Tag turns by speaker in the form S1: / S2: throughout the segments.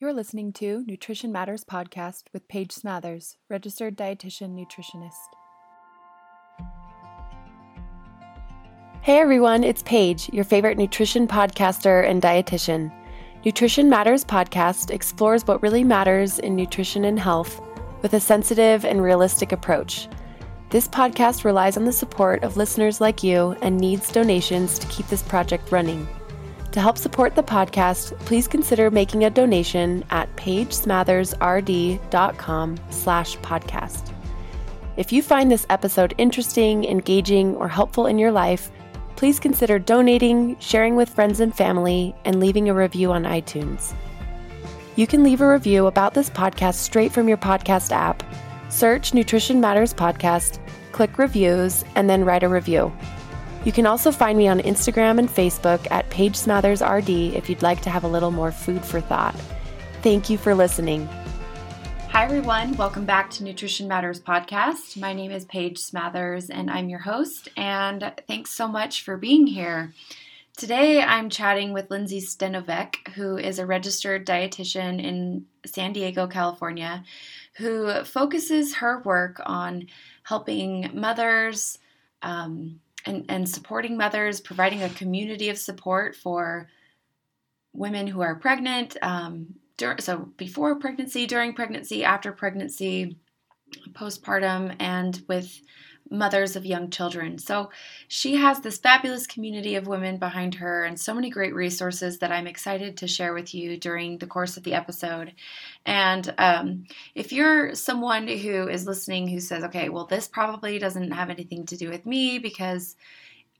S1: You're listening to Nutrition Matters podcast with Paige Smathers, registered dietitian nutritionist. Hey everyone, it's Paige, your favorite nutrition podcaster and dietitian. Nutrition Matters podcast explores what really matters in nutrition and health with a sensitive and realistic approach. This podcast relies on the support of listeners like you and needs donations to keep this project running. To help support the podcast, please consider making a donation at paigesmathersrd.com slash podcast. If you find this episode interesting, engaging, or helpful in your life, please consider donating, sharing with friends and family, and leaving a review on iTunes. You can leave a review about this podcast straight from your podcast app. Search Nutrition Matters Podcast, click reviews, and then write a review. You can also find me on Instagram and Facebook at Paige Smathers RD if you'd like to have a little more food for thought. Thank you for listening. Hi, everyone. Welcome back to Nutrition Matters podcast. My name is Paige Smathers, and I'm your host. And thanks so much for being here. Today, I'm chatting with Lindsay Stenovec, who is a registered dietitian in San Diego, California, who focuses her work on helping mothers. Um, and, and supporting mothers, providing a community of support for women who are pregnant. Um, dur- so before pregnancy, during pregnancy, after pregnancy, postpartum, and with mothers of young children. So she has this fabulous community of women behind her and so many great resources that I'm excited to share with you during the course of the episode. And um, if you're someone who is listening who says, okay, well, this probably doesn't have anything to do with me because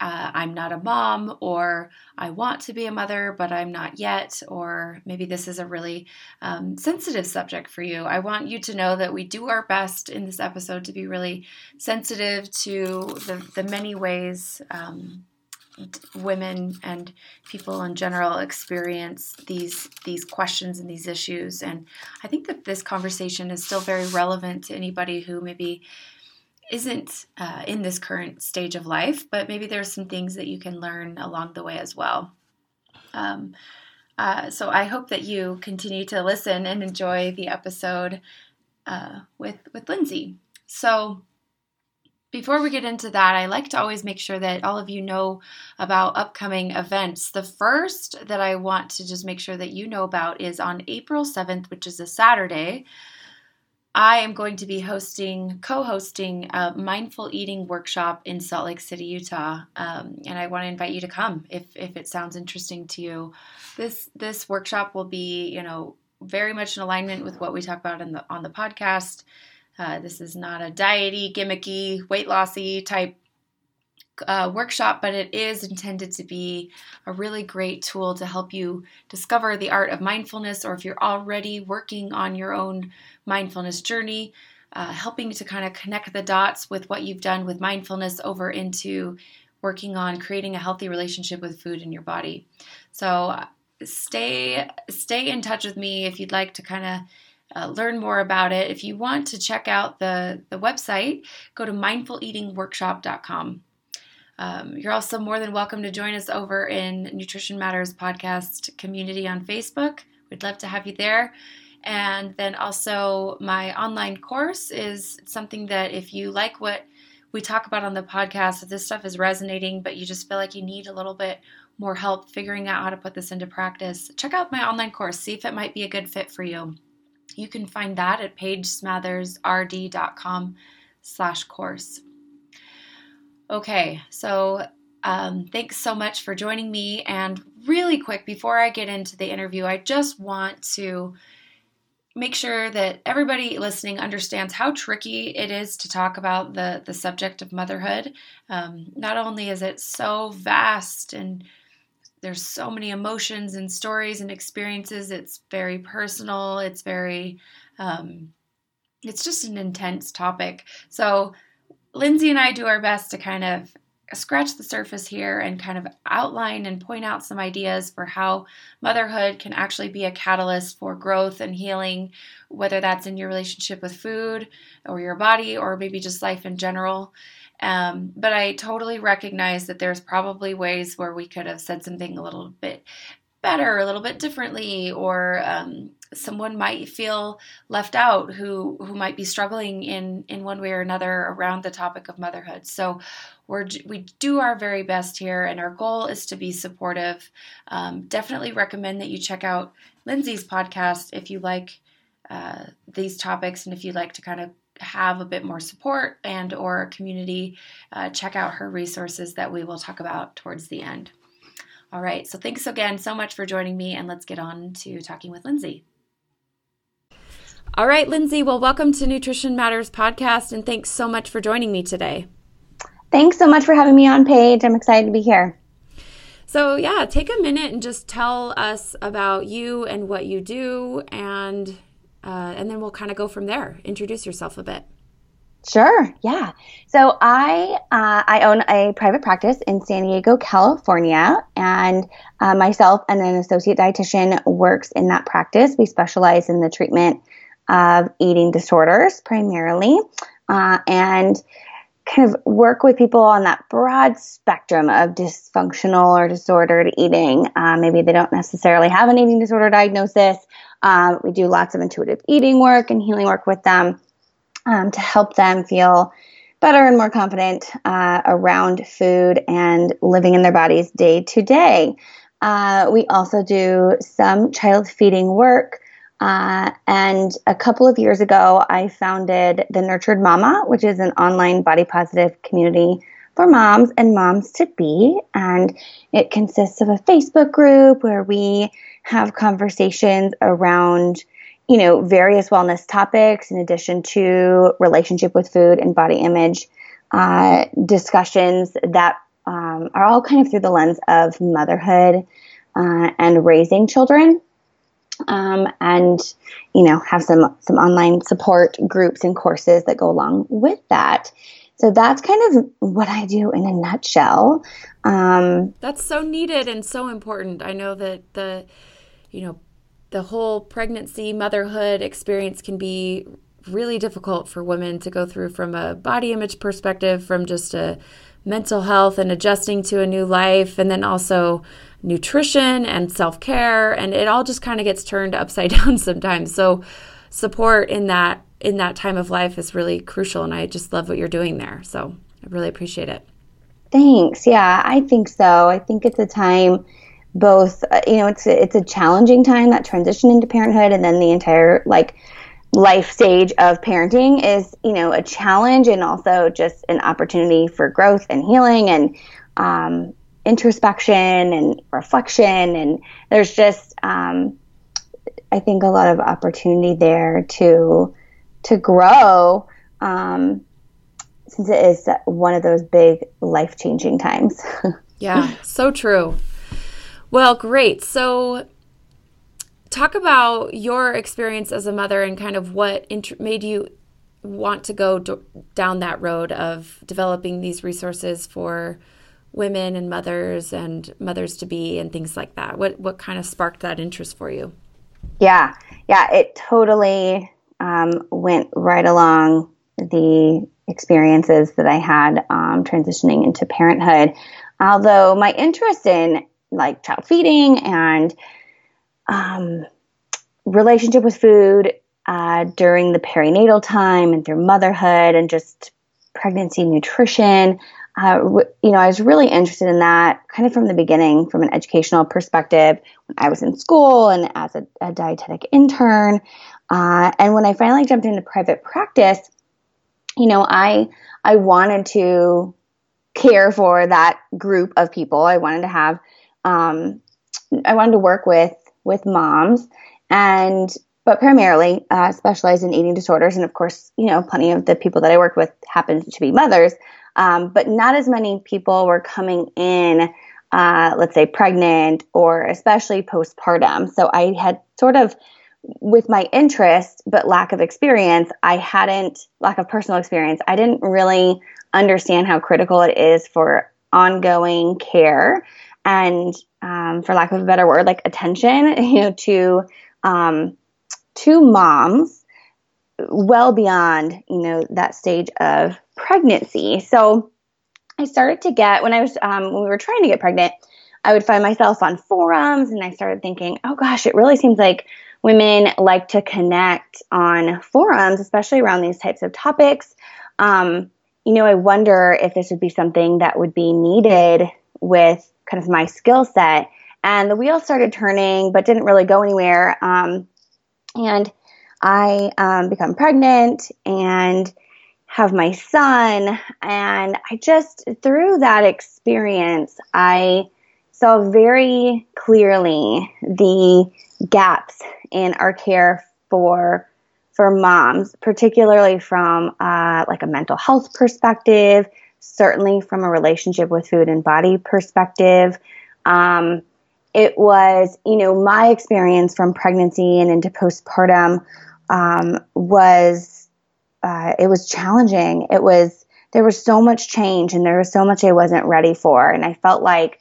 S1: uh, I'm not a mom, or I want to be a mother, but I'm not yet, or maybe this is a really um, sensitive subject for you. I want you to know that we do our best in this episode to be really sensitive to the, the many ways um, women and people in general experience these these questions and these issues and i think that this conversation is still very relevant to anybody who maybe isn't uh, in this current stage of life, but maybe there's some things that you can learn along the way as well. Um, uh, so I hope that you continue to listen and enjoy the episode uh, with with Lindsay. So before we get into that, I like to always make sure that all of you know about upcoming events. The first that I want to just make sure that you know about is on April 7th, which is a Saturday. I am going to be hosting, co-hosting a mindful eating workshop in Salt Lake City, Utah, um, and I want to invite you to come if if it sounds interesting to you. This this workshop will be, you know, very much in alignment with what we talk about in the on the podcast. Uh, this is not a diety, gimmicky, weight lossy type uh, workshop, but it is intended to be a really great tool to help you discover the art of mindfulness, or if you're already working on your own mindfulness journey, uh, helping to kind of connect the dots with what you've done with mindfulness over into working on creating a healthy relationship with food in your body. So stay stay in touch with me if you'd like to kind of uh, learn more about it. If you want to check out the, the website, go to mindfuleatingworkshop.com. Um, you're also more than welcome to join us over in Nutrition Matters podcast community on Facebook. We'd love to have you there. And then also, my online course is something that if you like what we talk about on the podcast, if this stuff is resonating, but you just feel like you need a little bit more help figuring out how to put this into practice, check out my online course. See if it might be a good fit for you. You can find that at paigesmathersrd.com slash course. Okay, so um, thanks so much for joining me. And really quick, before I get into the interview, I just want to make sure that everybody listening understands how tricky it is to talk about the, the subject of motherhood. Um, not only is it so vast and there's so many emotions and stories and experiences, it's very personal, it's very, um, it's just an intense topic. So, Lindsay and I do our best to kind of scratch the surface here and kind of outline and point out some ideas for how motherhood can actually be a catalyst for growth and healing, whether that's in your relationship with food or your body or maybe just life in general. Um, but I totally recognize that there's probably ways where we could have said something a little bit better, a little bit differently, or um, someone might feel left out who who might be struggling in in one way or another around the topic of motherhood. So we're we do our very best here and our goal is to be supportive. Um, definitely recommend that you check out lindsay's podcast if you like uh, these topics and if you'd like to kind of have a bit more support and or community uh, check out her resources that we will talk about towards the end. All right. So thanks again so much for joining me and let's get on to talking with lindsay all right, Lindsay. Well, welcome to Nutrition Matters podcast, and thanks so much for joining me today.
S2: Thanks so much for having me on, Paige. I'm excited to be here.
S1: So, yeah, take a minute and just tell us about you and what you do, and uh, and then we'll kind of go from there. Introduce yourself a bit.
S2: Sure. Yeah. So I uh, I own a private practice in San Diego, California, and uh, myself and an associate dietitian works in that practice. We specialize in the treatment of eating disorders primarily, uh, and kind of work with people on that broad spectrum of dysfunctional or disordered eating. Uh, maybe they don't necessarily have an eating disorder diagnosis. Um, we do lots of intuitive eating work and healing work with them um, to help them feel better and more confident uh, around food and living in their bodies day to day. Uh, we also do some child feeding work. Uh, and a couple of years ago, I founded the Nurtured Mama, which is an online body positive community for moms and moms to be. And it consists of a Facebook group where we have conversations around, you know, various wellness topics in addition to relationship with food and body image uh, discussions that um, are all kind of through the lens of motherhood uh, and raising children um, and you know have some some online support groups and courses that go along with that. So that's kind of what I do in a nutshell.
S1: Um, that's so needed and so important. I know that the you know the whole pregnancy motherhood experience can be really difficult for women to go through from a body image perspective, from just a mental health and adjusting to a new life, and then also nutrition and self care, and it all just kind of gets turned upside down sometimes. So, support in that in that time of life is really crucial, and I just love what you're doing there. So, I really appreciate it.
S2: Thanks. Yeah, I think so. I think it's a time both uh, you know it's a, it's a challenging time that transition into parenthood and then the entire like life stage of parenting is you know a challenge and also just an opportunity for growth and healing and um, introspection and reflection. And there's just um, i think a lot of opportunity there to to grow um, since it is one of those big life changing times.
S1: Yeah so true. Well great. So talk about your experience as a mother and kind of what made you want to go d- down that road of developing these resources for women and mothers and mothers to be and things like that? What what kind of sparked that interest for you?
S2: Yeah, yeah, it totally um, went right along the experiences that I had um, transitioning into parenthood. Although my interest in like child feeding and um, relationship with food uh, during the perinatal time and through motherhood and just pregnancy nutrition uh, you know, I was really interested in that kind of from the beginning, from an educational perspective, when I was in school and as a, a dietetic intern. Uh, and when I finally jumped into private practice, you know, I I wanted to care for that group of people. I wanted to have, um, I wanted to work with with moms, and but primarily uh, specialized in eating disorders. And of course, you know, plenty of the people that I worked with happened to be mothers. Um, but not as many people were coming in, uh, let's say, pregnant or especially postpartum. So I had sort of, with my interest but lack of experience, I hadn't, lack of personal experience, I didn't really understand how critical it is for ongoing care and, um, for lack of a better word, like attention, you know, to, um, to moms well beyond, you know, that stage of pregnancy. So I started to get when I was um, when we were trying to get pregnant, I would find myself on forums, and I started thinking, oh gosh, it really seems like women like to connect on forums, especially around these types of topics. Um, you know, I wonder if this would be something that would be needed with kind of my skill set. And the wheel started turning, but didn't really go anywhere. Um, and I um, become pregnant and have my son. And I just, through that experience, I saw very clearly the gaps in our care for for moms, particularly from uh, like a mental health perspective, certainly from a relationship with food and body perspective. Um, it was, you know, my experience from pregnancy and into postpartum um, was uh, it was challenging. It was there was so much change and there was so much I wasn't ready for, and I felt like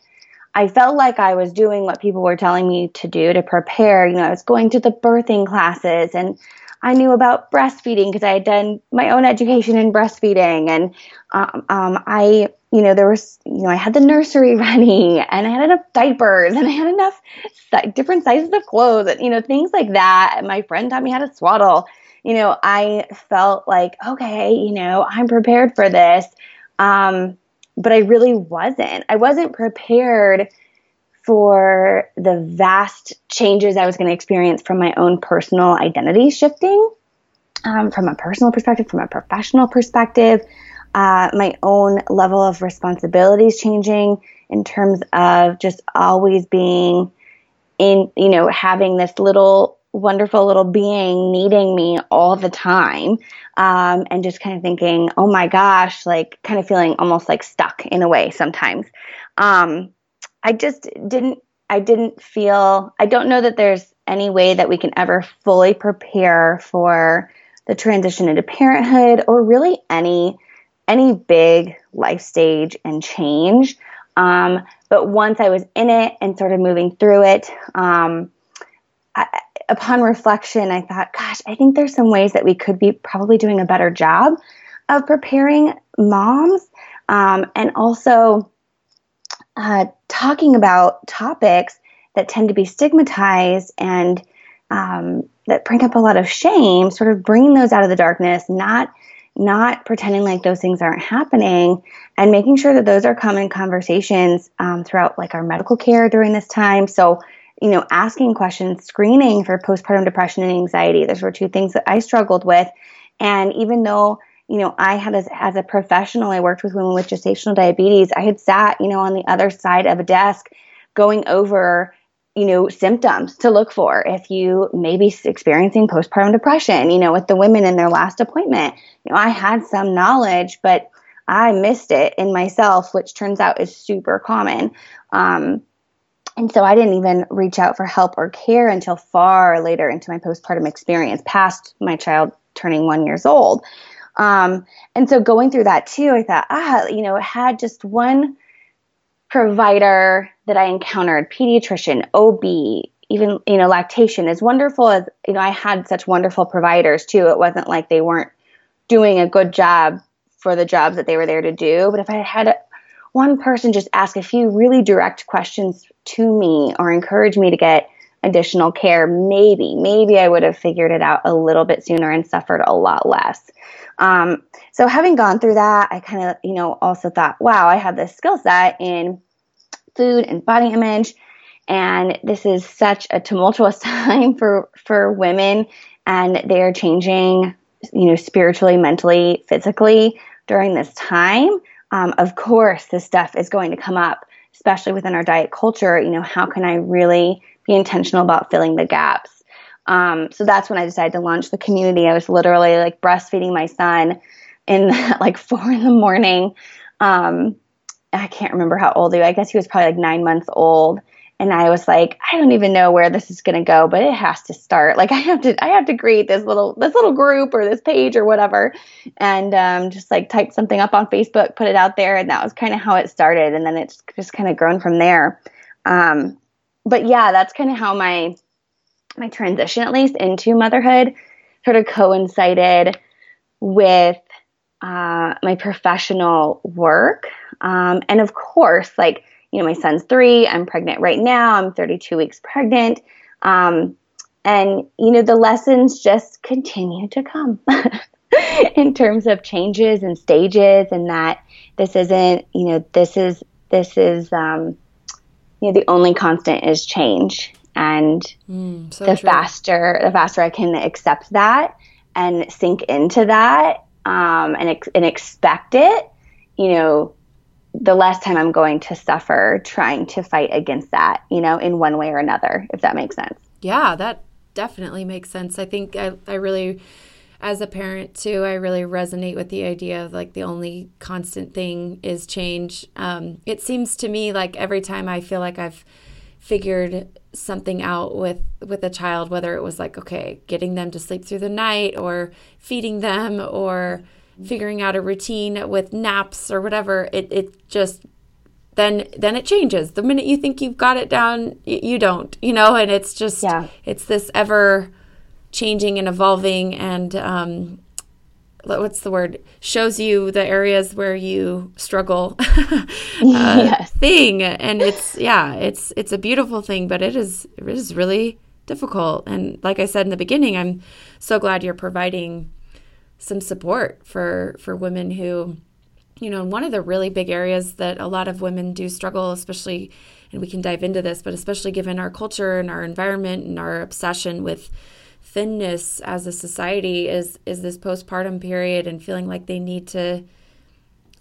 S2: I felt like I was doing what people were telling me to do to prepare. You know, I was going to the birthing classes and I knew about breastfeeding because I had done my own education in breastfeeding. And um, um, I, you know, there was, you know, I had the nursery ready and I had enough diapers and I had enough different sizes of clothes and, you know, things like that. And my friend taught me how to swaddle. You know, I felt like, okay, you know, I'm prepared for this. Um, but I really wasn't. I wasn't prepared for the vast changes I was going to experience from my own personal identity shifting, um, from a personal perspective, from a professional perspective, uh, my own level of responsibilities changing in terms of just always being in, you know, having this little wonderful little being needing me all the time um, and just kind of thinking, oh my gosh, like kind of feeling almost like stuck in a way sometimes. Um, I just didn't, I didn't feel, I don't know that there's any way that we can ever fully prepare for the transition into parenthood or really any, any big life stage and change. Um, but once I was in it and sort of moving through it, um, I, upon reflection, I thought, gosh, I think there's some ways that we could be probably doing a better job of preparing moms um, and also uh, talking about topics that tend to be stigmatized and um, that bring up a lot of shame, sort of bringing those out of the darkness, not not pretending like those things aren't happening and making sure that those are common conversations um, throughout like our medical care during this time. So you know, asking questions, screening for postpartum depression and anxiety. Those were two things that I struggled with. And even though, you know, I had as, as a professional, I worked with women with gestational diabetes, I had sat, you know, on the other side of a desk going over, you know, symptoms to look for if you may be experiencing postpartum depression, you know, with the women in their last appointment. You know, I had some knowledge, but I missed it in myself, which turns out is super common. Um, and so I didn't even reach out for help or care until far later into my postpartum experience, past my child turning one years old. Um, and so going through that too, I thought, ah, you know, had just one provider that I encountered, pediatrician, OB, even, you know, lactation, as wonderful as, you know, I had such wonderful providers too. It wasn't like they weren't doing a good job for the jobs that they were there to do. But if I had one person just ask a few really direct questions to me or encourage me to get additional care, maybe, maybe I would have figured it out a little bit sooner and suffered a lot less. Um, so having gone through that, I kind of, you know, also thought, wow, I have this skill set in food and body image. And this is such a tumultuous time for, for women and they are changing, you know, spiritually, mentally, physically during this time um, of course, this stuff is going to come up, especially within our diet culture. You know, how can I really be intentional about filling the gaps? Um, so that's when I decided to launch the community. I was literally like breastfeeding my son in like four in the morning. Um, I can't remember how old he was. I guess he was probably like nine months old and I was like, I don't even know where this is going to go, but it has to start. Like I have to, I have to create this little, this little group or this page or whatever, and um, just like type something up on Facebook, put it out there, and that was kind of how it started, and then it's just kind of grown from there. Um, but yeah, that's kind of how my my transition, at least into motherhood, sort of coincided with uh, my professional work, um, and of course, like you know, my son's three. I'm pregnant right now. I'm 32 weeks pregnant. Um, and you know the lessons just continue to come in terms of changes and stages and that this isn't you know this is this is um, you know the only constant is change and mm, so the true. faster the faster i can accept that and sink into that um, and, ex- and expect it you know the less time i'm going to suffer trying to fight against that you know in one way or another if that makes sense.
S1: Yeah that definitely makes sense. I think i, I really as a parent too i really resonate with the idea of like the only constant thing is change. Um, it seems to me like every time i feel like i've figured something out with with a child whether it was like okay getting them to sleep through the night or feeding them or figuring out a routine with naps or whatever it it just then then it changes. The minute you think you've got it down you don't you know? And it's just yeah. it's this ever changing and evolving and um, what's the word? Shows you the areas where you struggle uh, yes. thing. And it's yeah it's it's a beautiful thing but it is it is really difficult. And like i said in the beginning i'm so glad you're providing some support for for women who you know one of the really big areas that a lot of women do struggle especially and we can dive into this but especially given our culture and our environment and our obsession with thinness as a society is is this postpartum period and feeling like they need to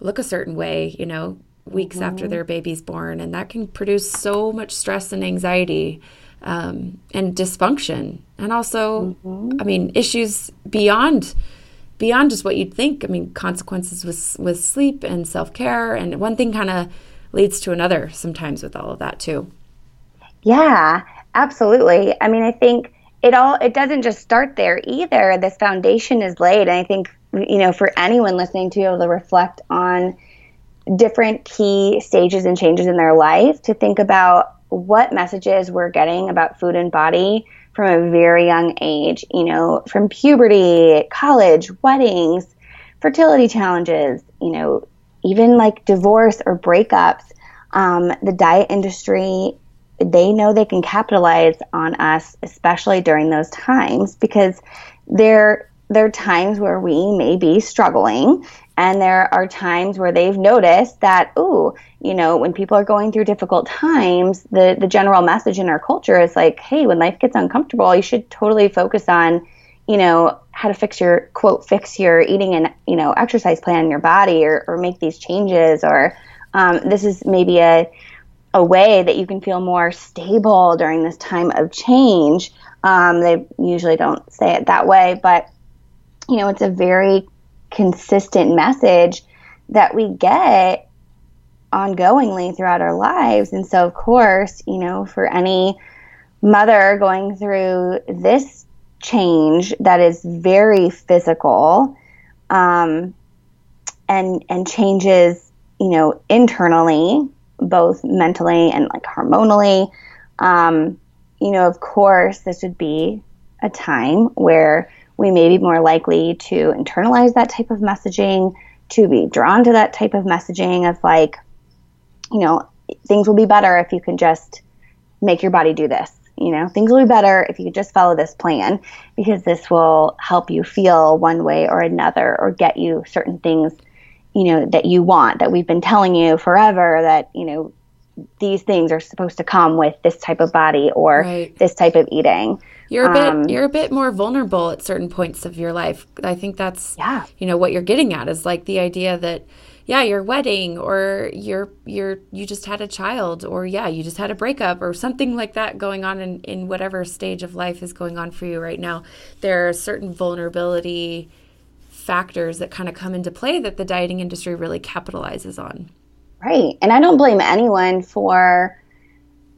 S1: look a certain way, you know, weeks mm-hmm. after their baby's born, and that can produce so much stress and anxiety um, and dysfunction, and also, mm-hmm. I mean, issues beyond beyond just what you'd think. I mean, consequences with with sleep and self care, and one thing kind of leads to another sometimes with all of that too.
S2: Yeah, absolutely. I mean, I think it all it doesn't just start there either. This foundation is laid, and I think you know for anyone listening to be able to reflect on different key stages and changes in their life to think about what messages we're getting about food and body from a very young age, you know, from puberty, college, weddings, fertility challenges, you know, even like divorce or breakups. Um, the diet industry they know they can capitalize on us, especially during those times, because there there are times where we may be struggling and there are times where they've noticed that oh you know when people are going through difficult times the the general message in our culture is like hey when life gets uncomfortable you should totally focus on you know how to fix your quote fix your eating and you know exercise plan in your body or, or make these changes or um, this is maybe a a way that you can feel more stable during this time of change. Um, they usually don't say it that way, but you know, it's a very consistent message that we get ongoingly throughout our lives. And so, of course, you know, for any mother going through this change that is very physical um, and and changes, you know, internally both mentally and like hormonally. Um, you know, of course, this would be a time where we may be more likely to internalize that type of messaging, to be drawn to that type of messaging of like, you know, things will be better if you can just make your body do this. You know, things will be better if you just follow this plan because this will help you feel one way or another or get you certain things you know that you want that we've been telling you forever that you know these things are supposed to come with this type of body or right. this type of eating
S1: you're a bit um, you're a bit more vulnerable at certain points of your life i think that's yeah you know what you're getting at is like the idea that yeah your wedding or you're you're you just had a child or yeah you just had a breakup or something like that going on in in whatever stage of life is going on for you right now there are certain vulnerability factors that kind of come into play that the dieting industry really capitalizes on.
S2: Right. And I don't blame anyone for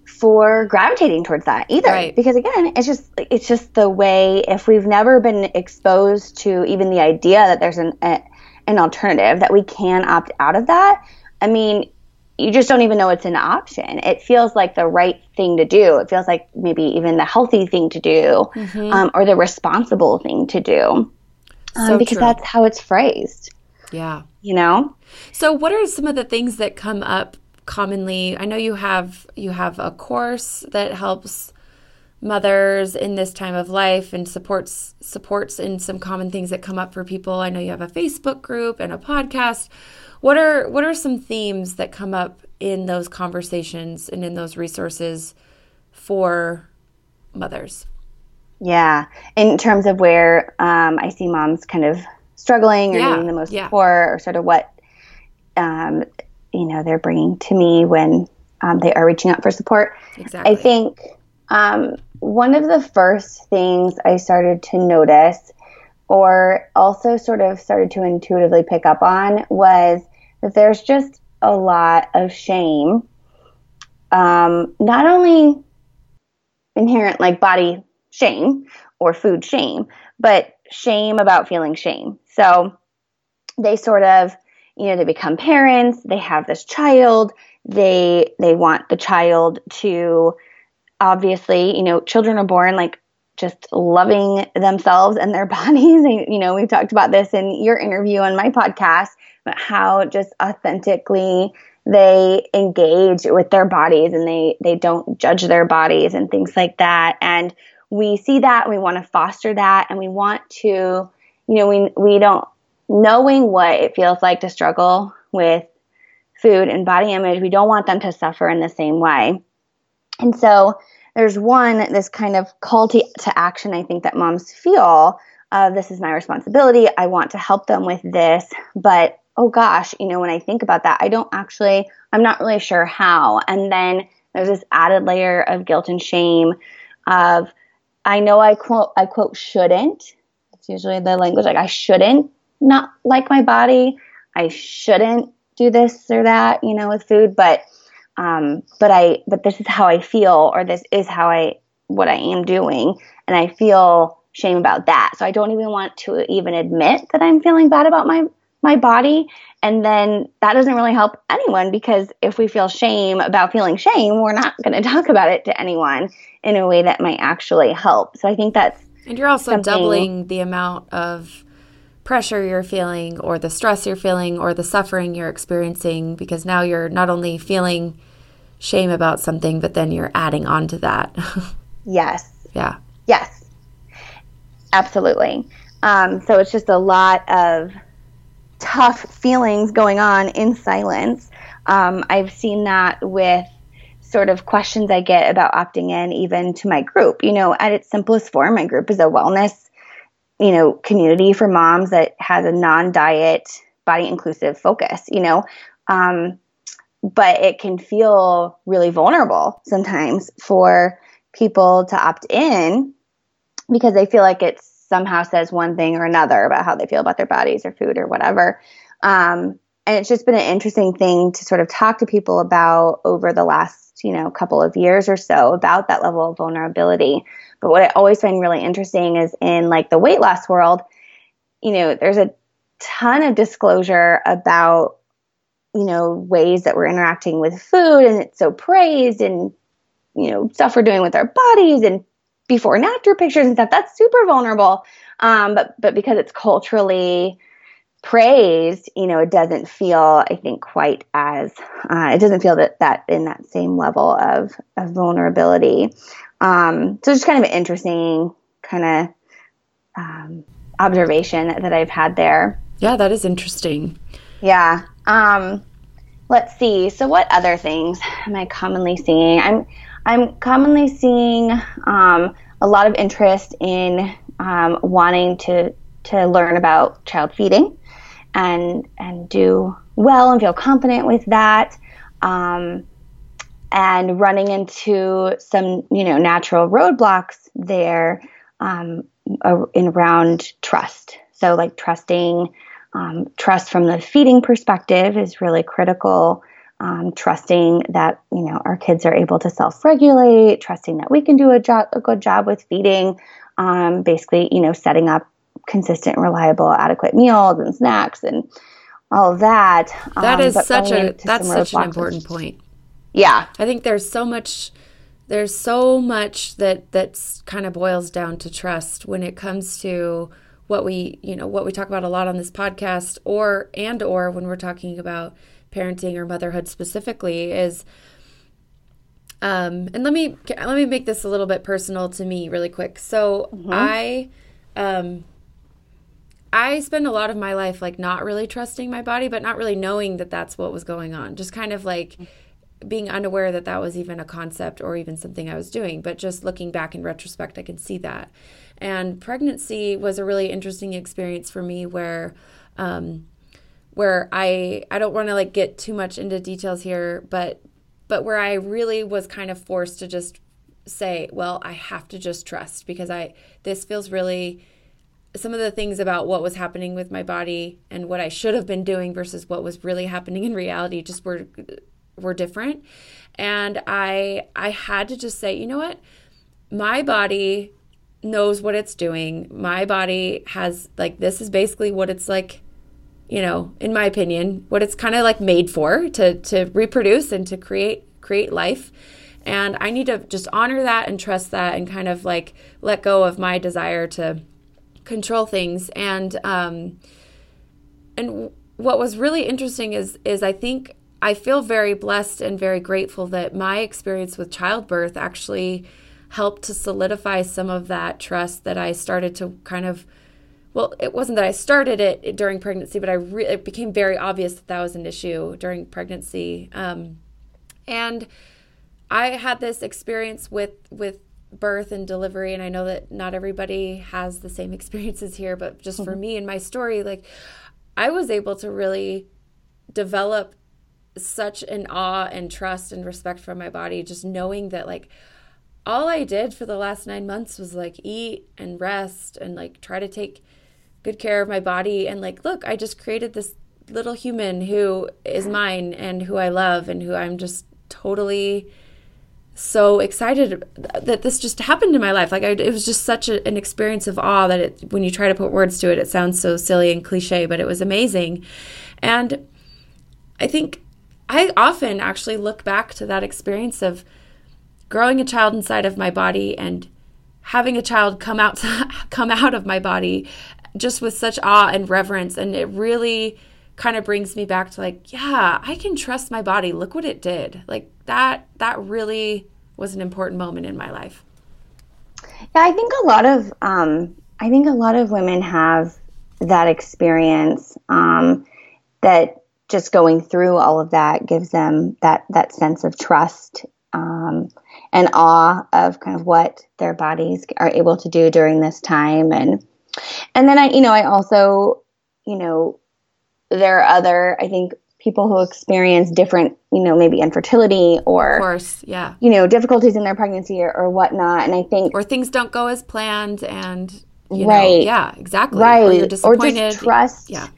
S2: for gravitating towards that either right. because again it's just it's just the way if we've never been exposed to even the idea that there's an a, an alternative that we can opt out of that i mean you just don't even know it's an option it feels like the right thing to do it feels like maybe even the healthy thing to do mm-hmm. um, or the responsible thing to do um, so because true. that's how it's phrased.
S1: Yeah.
S2: You know?
S1: So what are some of the things that come up commonly? I know you have you have a course that helps
S3: mothers in this time of life and supports supports in some common things that come up for people. I know you have a Facebook group and a podcast. What are what are some themes that come up in those conversations and in those resources for mothers?
S2: Yeah, in terms of where um, I see moms kind of struggling or yeah. needing the most yeah. support, or sort of what um, you know they're bringing to me when um, they are reaching out for support. Exactly. I think um, one of the first things I started to notice, or also sort of started to intuitively pick up on, was that there's just a lot of shame. Um, not only inherent like body shame or food shame, but shame about feeling shame. So they sort of, you know, they become parents, they have this child, they they want the child to obviously, you know, children are born like just loving themselves and their bodies. And, you know, we've talked about this in your interview on my podcast, but how just authentically they engage with their bodies and they they don't judge their bodies and things like that. And we see that, we want to foster that, and we want to, you know, we we don't knowing what it feels like to struggle with food and body image, we don't want them to suffer in the same way. And so there's one, this kind of call to, to action, I think, that moms feel of this is my responsibility. I want to help them with this. But oh gosh, you know, when I think about that, I don't actually, I'm not really sure how. And then there's this added layer of guilt and shame of, I know I quote, I quote, shouldn't. It's usually the language like I shouldn't not like my body. I shouldn't do this or that, you know, with food, but um, but I but this is how I feel or this is how I what I am doing and I feel shame about that. So I don't even want to even admit that I'm feeling bad about my my body and then that doesn't really help anyone because if we feel shame about feeling shame, we're not going to talk about it to anyone in a way that might actually help. So I think that's
S3: And you're also doubling the amount of pressure you're feeling or the stress you're feeling or the suffering you're experiencing because now you're not only feeling shame about something but then you're adding on to that.
S2: yes.
S3: Yeah.
S2: Yes. Absolutely. Um, so it's just a lot of tough feelings going on in silence. Um, I've seen that with sort of questions I get about opting in, even to my group. You know, at its simplest form, my group is a wellness you know, community for moms that has a non-diet, body inclusive focus, you know. Um, but it can feel really vulnerable sometimes for people to opt in because they feel like it somehow says one thing or another about how they feel about their bodies or food or whatever. Um, and it's just been an interesting thing to sort of talk to people about over the last, you know, couple of years or so about that level of vulnerability. But what I always find really interesting is in like the weight loss world, you know, there's a ton of disclosure about, you know, ways that we're interacting with food and it's so praised and, you know, stuff we're doing with our bodies and before and after pictures and stuff. That's super vulnerable. Um, but, but because it's culturally praised, you know, it doesn't feel, I think, quite as, uh, it doesn't feel that, that in that same level of, of vulnerability. Um, so it's kind of an interesting kind of um, observation that I've had there.
S3: Yeah, that is interesting.
S2: Yeah. Um, let's see. So what other things am I commonly seeing? I'm I'm commonly seeing um, a lot of interest in um, wanting to to learn about child feeding and and do well and feel confident with that. Um, and running into some, you know, natural roadblocks there um, in around trust. So, like trusting, um, trust from the feeding perspective is really critical. Um, trusting that you know our kids are able to self-regulate, trusting that we can do a job, a good job with feeding. Um, basically, you know, setting up consistent, reliable, adequate meals and snacks and all of that.
S3: That um, is such a that's such an important point
S2: yeah
S3: i think there's so much there's so much that that's kind of boils down to trust when it comes to what we you know what we talk about a lot on this podcast or and or when we're talking about parenting or motherhood specifically is
S1: Um, and let me let me make this a little bit personal to me, really quick. So mm-hmm. I, um, I spend a lot of my life like not really trusting my body, but not really knowing that that's what was going on. Just kind of like being unaware that that was even a concept or even something I was doing. But just looking back in retrospect, I can see that. And pregnancy was a really interesting experience for me, where. Um, where I I don't want to like get too much into details here, but but where I really was kind of forced to just say, well, I have to just trust because I this feels really some of the things about what was happening with my body and what I should have been doing versus what was really happening in reality just were were different. And I I had to just say, you know what? My body knows what it's doing. My body has like this is basically what it's like you know, in my opinion, what it's kind of like made for to to reproduce and to create create life. And I need to just honor that and trust that and kind of like let go of my desire to control things. And um, and what was really interesting is is I think I feel very blessed and very grateful that my experience with childbirth actually helped to solidify some of that trust that I started to kind of well, it wasn't that I started it during pregnancy, but I re- it became very obvious that that was an issue during pregnancy. Um, and I had this experience with with birth and delivery, and I know that not everybody has the same experiences here, but just mm-hmm. for me and my story, like I was able to really develop such an awe and trust and respect for my body, just knowing that like all I did for the last nine months was like eat and rest and like try to take good care of my body. And like look i just created this little human who is mine and who i love and who i'm just totally so excited that this just happened in my life. Like I, it was just such a, an experience of awe that it, when you try to put words to it it sounds so silly and cliche but it was amazing. And i think i often actually look back to that experience of growing a child inside of my body and having a child come out come out of my body just with such awe and reverence. And it really kind of brings me back to like, yeah, I can trust my body. Look what it did. Like that, that really was an important moment in my life.
S2: Yeah, I think a lot of, um, I think a lot of women have that experience um, that just going through all of that gives them that that sense of trust um, and awe of kind of what their bodies are able to do during this time and and then I, you know, I also, you know, there are other, I think, people who experience different, you know, maybe infertility or,
S1: of course, yeah,
S2: you know, difficulties in their pregnancy or, or whatnot. And I think,
S1: or things don't go as planned, and
S2: right,
S1: know, yeah, exactly,
S2: right, or, you're disappointed. or just trust.
S1: Yeah,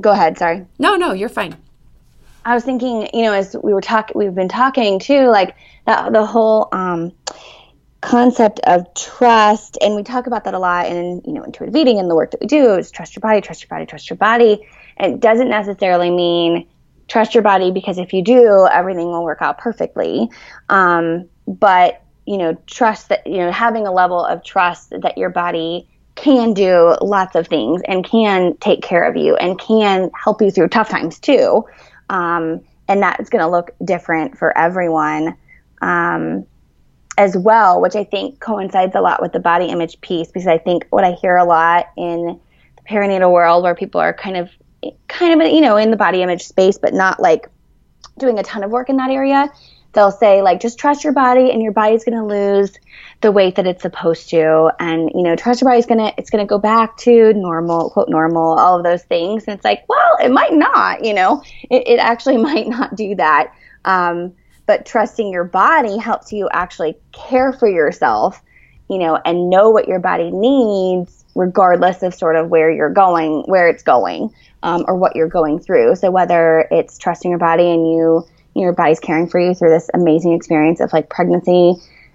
S2: go ahead. Sorry.
S1: No, no, you're fine.
S2: I was thinking, you know, as we were talking, we've been talking too, like that the whole um, concept of trust and we talk about that a lot in you know intuitive eating and the work that we do is trust your body trust your body trust your body and it doesn't necessarily mean trust your body because if you do everything will work out perfectly um, but you know trust that you know having a level of trust that your body can do lots of things and can take care of you and can help you through tough times too. Um, and that's going to look different for everyone. Um, as well, which I think coincides a lot with the body image piece because I think what I hear a lot in the perinatal world where people are kind of kind of you know in the body image space but not like doing a ton of work in that area they'll say like just trust your body and your body's going to lose the weight that it's supposed to. And you know trust your body's going to it's going to go back to normal quote normal all of those things. And it's like well it might not you know? It, it actually might not do that. Um, but trusting your body helps you actually care for yourself you know and know what your body needs regardless of sort of where you're going where it's going um, or what you're going through. So whether it's trusting your body and you your body's caring for you through this amazing experience of like pregnancy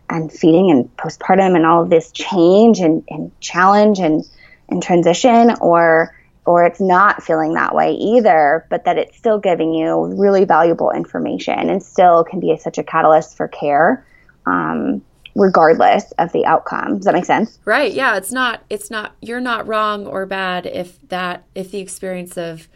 S2: and feeding and postpartum and all of this change and, and challenge and, and transition or or it's not feeling that way either, but that it's still giving you really valuable information and still can be a, such a catalyst for care, um, regardless of the outcome. Does that make sense?
S1: Right. Yeah. It's not. It's not. You're not wrong or bad if that if the experience of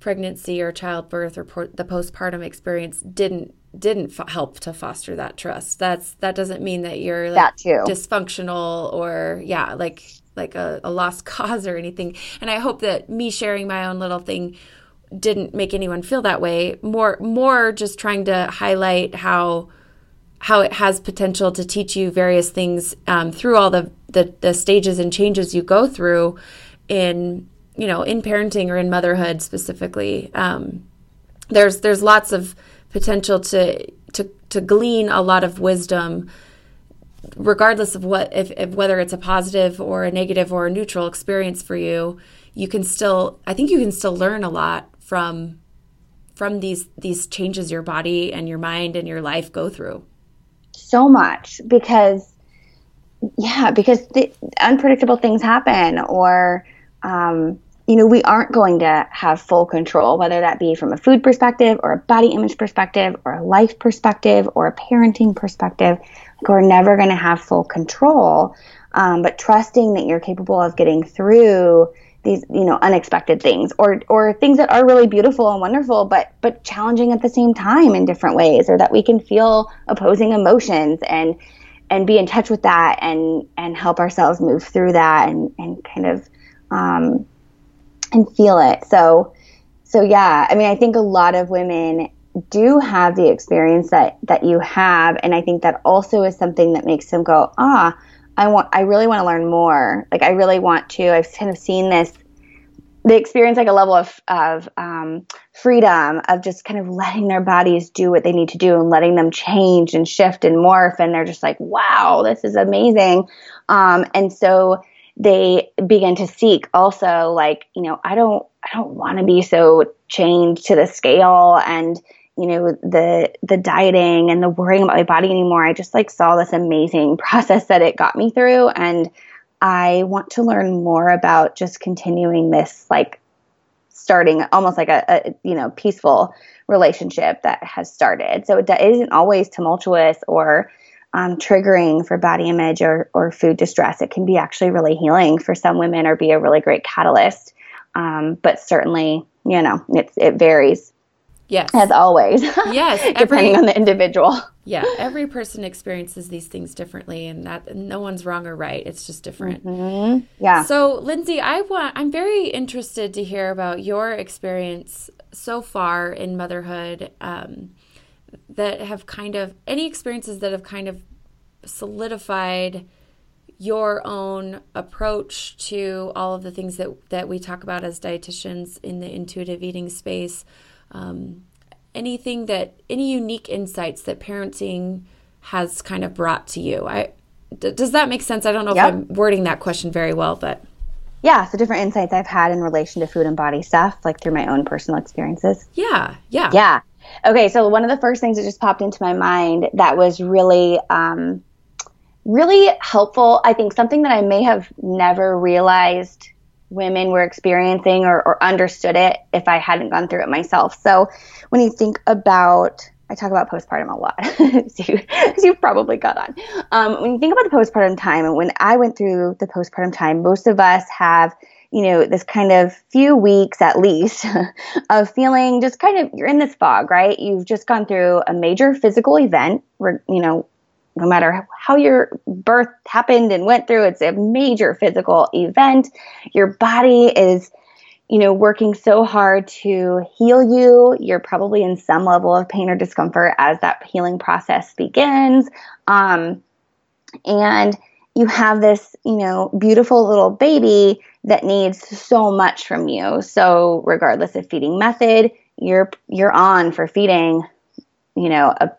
S1: pregnancy or childbirth or por- the postpartum experience didn't didn't f- help to foster that trust. That's that doesn't mean that you're like
S2: that too.
S1: dysfunctional or yeah, like like a, a lost cause or anything. And I hope that me sharing my own little thing didn't make anyone feel that way. More more just trying to highlight how how it has potential to teach you various things um, through all the, the the stages and changes you go through in you know in parenting or in motherhood specifically. Um, there's there's lots of potential to to to glean a lot of wisdom regardless of what if, if, whether it's a positive or a negative or a neutral experience for you you can still i think you can still learn a lot from from these these changes your body and your mind and your life go through
S2: so much because yeah because the unpredictable things happen or um, you know, we aren't going to have full control, whether that be from a food perspective or a body image perspective or a life perspective or a parenting perspective. Like we're never going to have full control. Um, but trusting that you're capable of getting through these, you know, unexpected things or, or things that are really beautiful and wonderful, but, but challenging at the same time in different ways, or that we can feel opposing emotions and, and be in touch with that and, and help ourselves move through that and, and kind of, um, and feel it. So, so yeah, I mean, I think a lot of women do have the experience that that you have, and I think that also is something that makes them go, ah, I want, I really want to learn more. Like, I really want to. I've kind of seen this. They experience like a level of of um, freedom of just kind of letting their bodies do what they need to do and letting them change and shift and morph, and they're just like, wow, this is amazing. Um, and so they begin to seek also like you know i don't i don't want to be so chained to the scale and you know the the dieting and the worrying about my body anymore. I just like saw this amazing process that it got me through and i want to learn more about just continuing this like starting almost like a, a you know peaceful relationship that has started. So it isn't always tumultuous or um, triggering for body image or, or food distress. It can be actually really healing for some women or be a really great catalyst. Um, but certainly, you know, it's, it varies.
S1: Yes.
S2: As always.
S1: Yes.
S2: depending every, on the individual.
S1: Yeah. Every person experiences these things differently and that no one's wrong or right. It's just different.
S2: Mm-hmm. Yeah.
S1: So Lindsay, I want, I'm very interested to hear about your experience so far in motherhood. Um, that have kind of any experiences that have kind of solidified your own approach to all of the things that that we talk about as dietitians in the intuitive eating space um, anything that any unique insights that parenting has kind of brought to you? I d- does that make sense? I don't know yep. if i'm wording that question very well but.
S2: Yeah so different insights i've had in relation to food and body stuff like through my own personal experiences.
S1: Yeah yeah.
S2: Yeah Okay, so one of the first things that just popped into my mind that was really, um, really helpful. I think something that I may have never realized women were experiencing or, or understood it if I hadn't gone through it myself. So when you think about I talk about postpartum a lot, as, you, you've probably got on. Um, when you think about the postpartum time, and when I went through the postpartum time, most of us have you know, this kind of few weeks at least of feeling just kind of, you're in this fog, right? You've just gone through a major physical event where, you know, no matter how your birth happened and went through, it's a major physical event. Your body is, you know, working so hard to heal you. You're probably in some level of pain or discomfort as that healing process begins. Um, and you have this, you know, beautiful little baby that needs so much from you. So regardless of feeding method, you're you're on for feeding, you know, a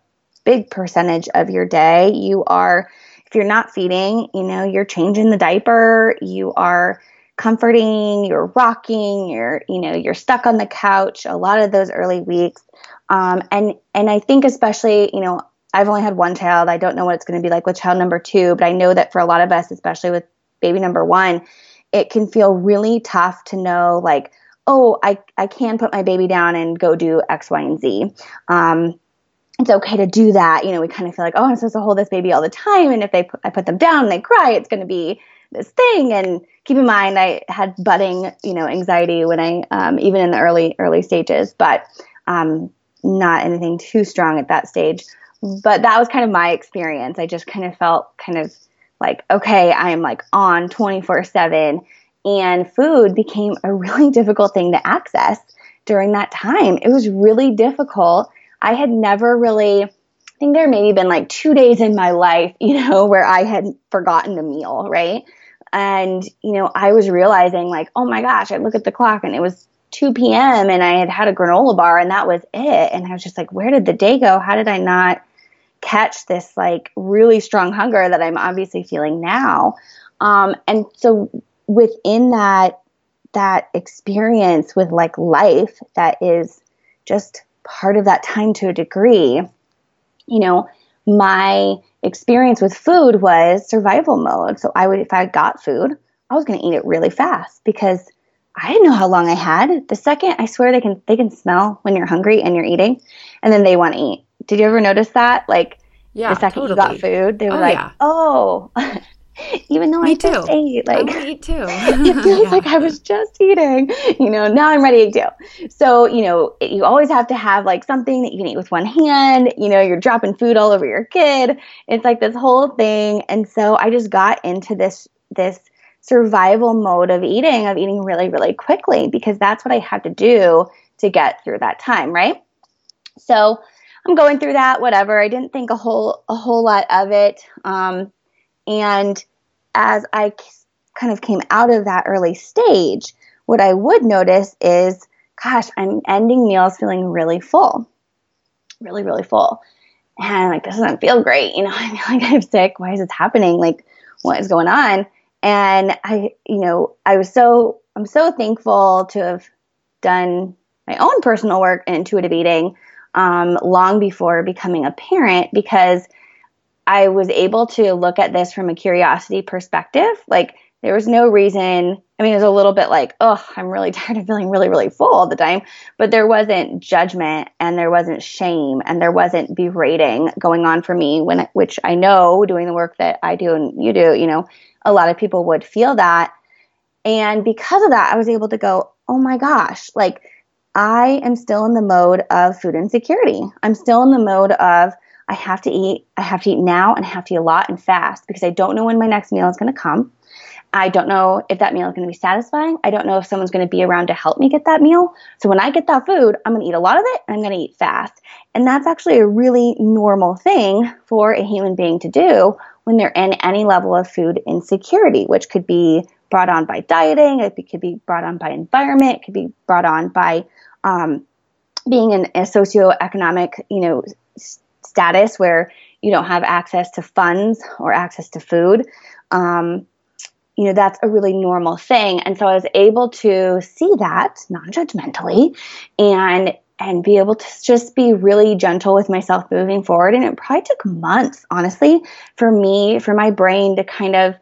S2: big percentage of your day. You are if you're not feeding, you know, you're changing the diaper, you are comforting, you're rocking, you're, you know, you're stuck on the couch a lot of those early weeks. Um, and and I think especially, you know, I've only had one child. I don't know what it's going to be like with child number two, but I know that for a lot of us, especially with baby number one, it can feel really tough to know like oh i, I can put my baby down and go do x y and z um, it's okay to do that you know we kind of feel like oh i'm supposed to hold this baby all the time and if they put, i put them down and they cry it's going to be this thing and keep in mind i had budding you know anxiety when i um, even in the early early stages but um, not anything too strong at that stage. But that was kind of my experience. I just kind of felt kind of like, okay, I'm like on 24 7. And food became a really difficult thing to access during that time. It was really difficult. I had never really, I think there maybe been like two days in my life, you know, where I had forgotten a meal, right? And, you know, I was realizing like, oh my gosh, I look at the clock and it was 2 p.m. and I had had a granola bar and that was it. And I was just like, where did the day go? How did I not catch this like really strong hunger that I'm obviously feeling now? Um, and so within that, that experience with like life that is just part of that time to a degree, you know, my experience with food was survival mode. So I would, if I got food, I was going to eat it really fast because I didn't know how long I had. The second, I swear they can, they can smell when you're hungry and you're eating and then they want to eat. Did you ever notice that? Like yeah, the second totally. you got food, they were oh, like, yeah. oh, even though Me I too. just ate. Like
S1: I eat too.
S2: it feels yeah. like I was just eating. You know, now I'm ready to do. So, you know, you always have to have like something that you can eat with one hand. You know, you're dropping food all over your kid. It's like this whole thing. And so I just got into this this survival mode of eating, of eating really, really quickly, because that's what I had to do to get through that time, right? So I'm going through that, whatever. I didn't think a whole a whole lot of it. Um, and as I kind of came out of that early stage, what I would notice is, gosh, I'm ending meals feeling really full, really, really full. And I'm like, this doesn't feel great. You know, I feel like I'm sick. Why is this happening? Like, what is going on? And I, you know, I was so, I'm so thankful to have done my own personal work in intuitive eating um, long before becoming a parent because I was able to look at this from a curiosity perspective. Like there was no reason. I mean, it was a little bit like, oh, I'm really tired of feeling really, really full all the time. But there wasn't judgment and there wasn't shame and there wasn't berating going on for me when, which I know doing the work that I do and you do, you know, a lot of people would feel that. And because of that, I was able to go, oh my gosh, like I am still in the mode of food insecurity. I'm still in the mode of, I have to eat. I have to eat now and I have to eat a lot and fast because I don't know when my next meal is going to come. I don't know if that meal is going to be satisfying. I don't know if someone's going to be around to help me get that meal. So when I get that food, I'm going to eat a lot of it and I'm going to eat fast. And that's actually a really normal thing for a human being to do when they're in any level of food insecurity, which could be brought on by dieting, it could be brought on by environment, it could be brought on by um, being in a socioeconomic, you know, status where you don't have access to funds or access to food. Um, you know, that's a really normal thing. And so I was able to see that non-judgmentally and and be able to just be really gentle with myself moving forward. And it probably took months, honestly, for me, for my brain to kind of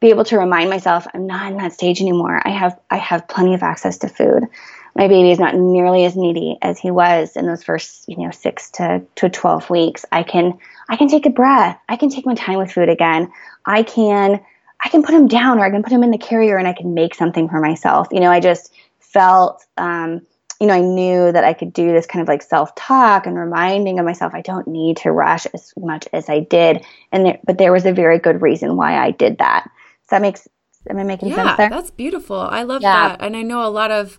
S2: be able to remind myself I'm not in that stage anymore. I have I have plenty of access to food my baby is not nearly as needy as he was in those first, you know, six to, to 12 weeks. I can, I can take a breath. I can take my time with food again. I can, I can put him down or I can put him in the carrier and I can make something for myself. You know, I just felt, um, you know, I knew that I could do this kind of like self talk and reminding of myself, I don't need to rush as much as I did. And there, but there was a very good reason why I did that. That makes, am I making
S1: yeah,
S2: sense there?
S1: That's beautiful. I love yeah. that. And I know a lot of,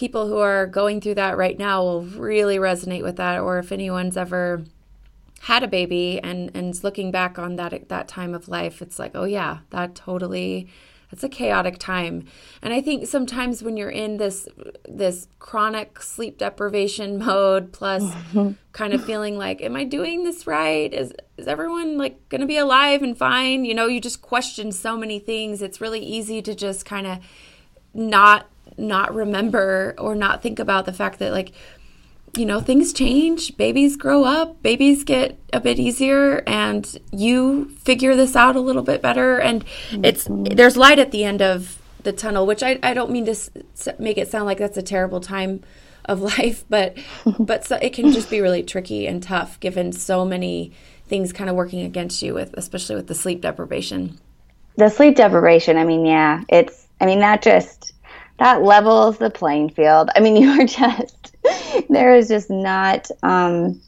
S1: people who are going through that right now will really resonate with that or if anyone's ever had a baby and and looking back on that that time of life it's like oh yeah that totally it's a chaotic time. And i think sometimes when you're in this this chronic sleep deprivation mode plus kind of feeling like am i doing this right? Is is everyone like going to be alive and fine? You know you just question so many things. It's really easy to just kind of not not remember or not think about the fact that like you know things change babies grow up babies get a bit easier and you figure this out a little bit better. And mm-hmm. it's there's light at the end of the tunnel which i, I don't mean to s- make it sound like that's a terrible time of life but but so it can just be really tricky and tough given so many things kind of working against you with especially with the sleep deprivation.
S2: The sleep deprivation i mean yeah it's i mean that just that levels the playing field. I mean, you are just there is just not um,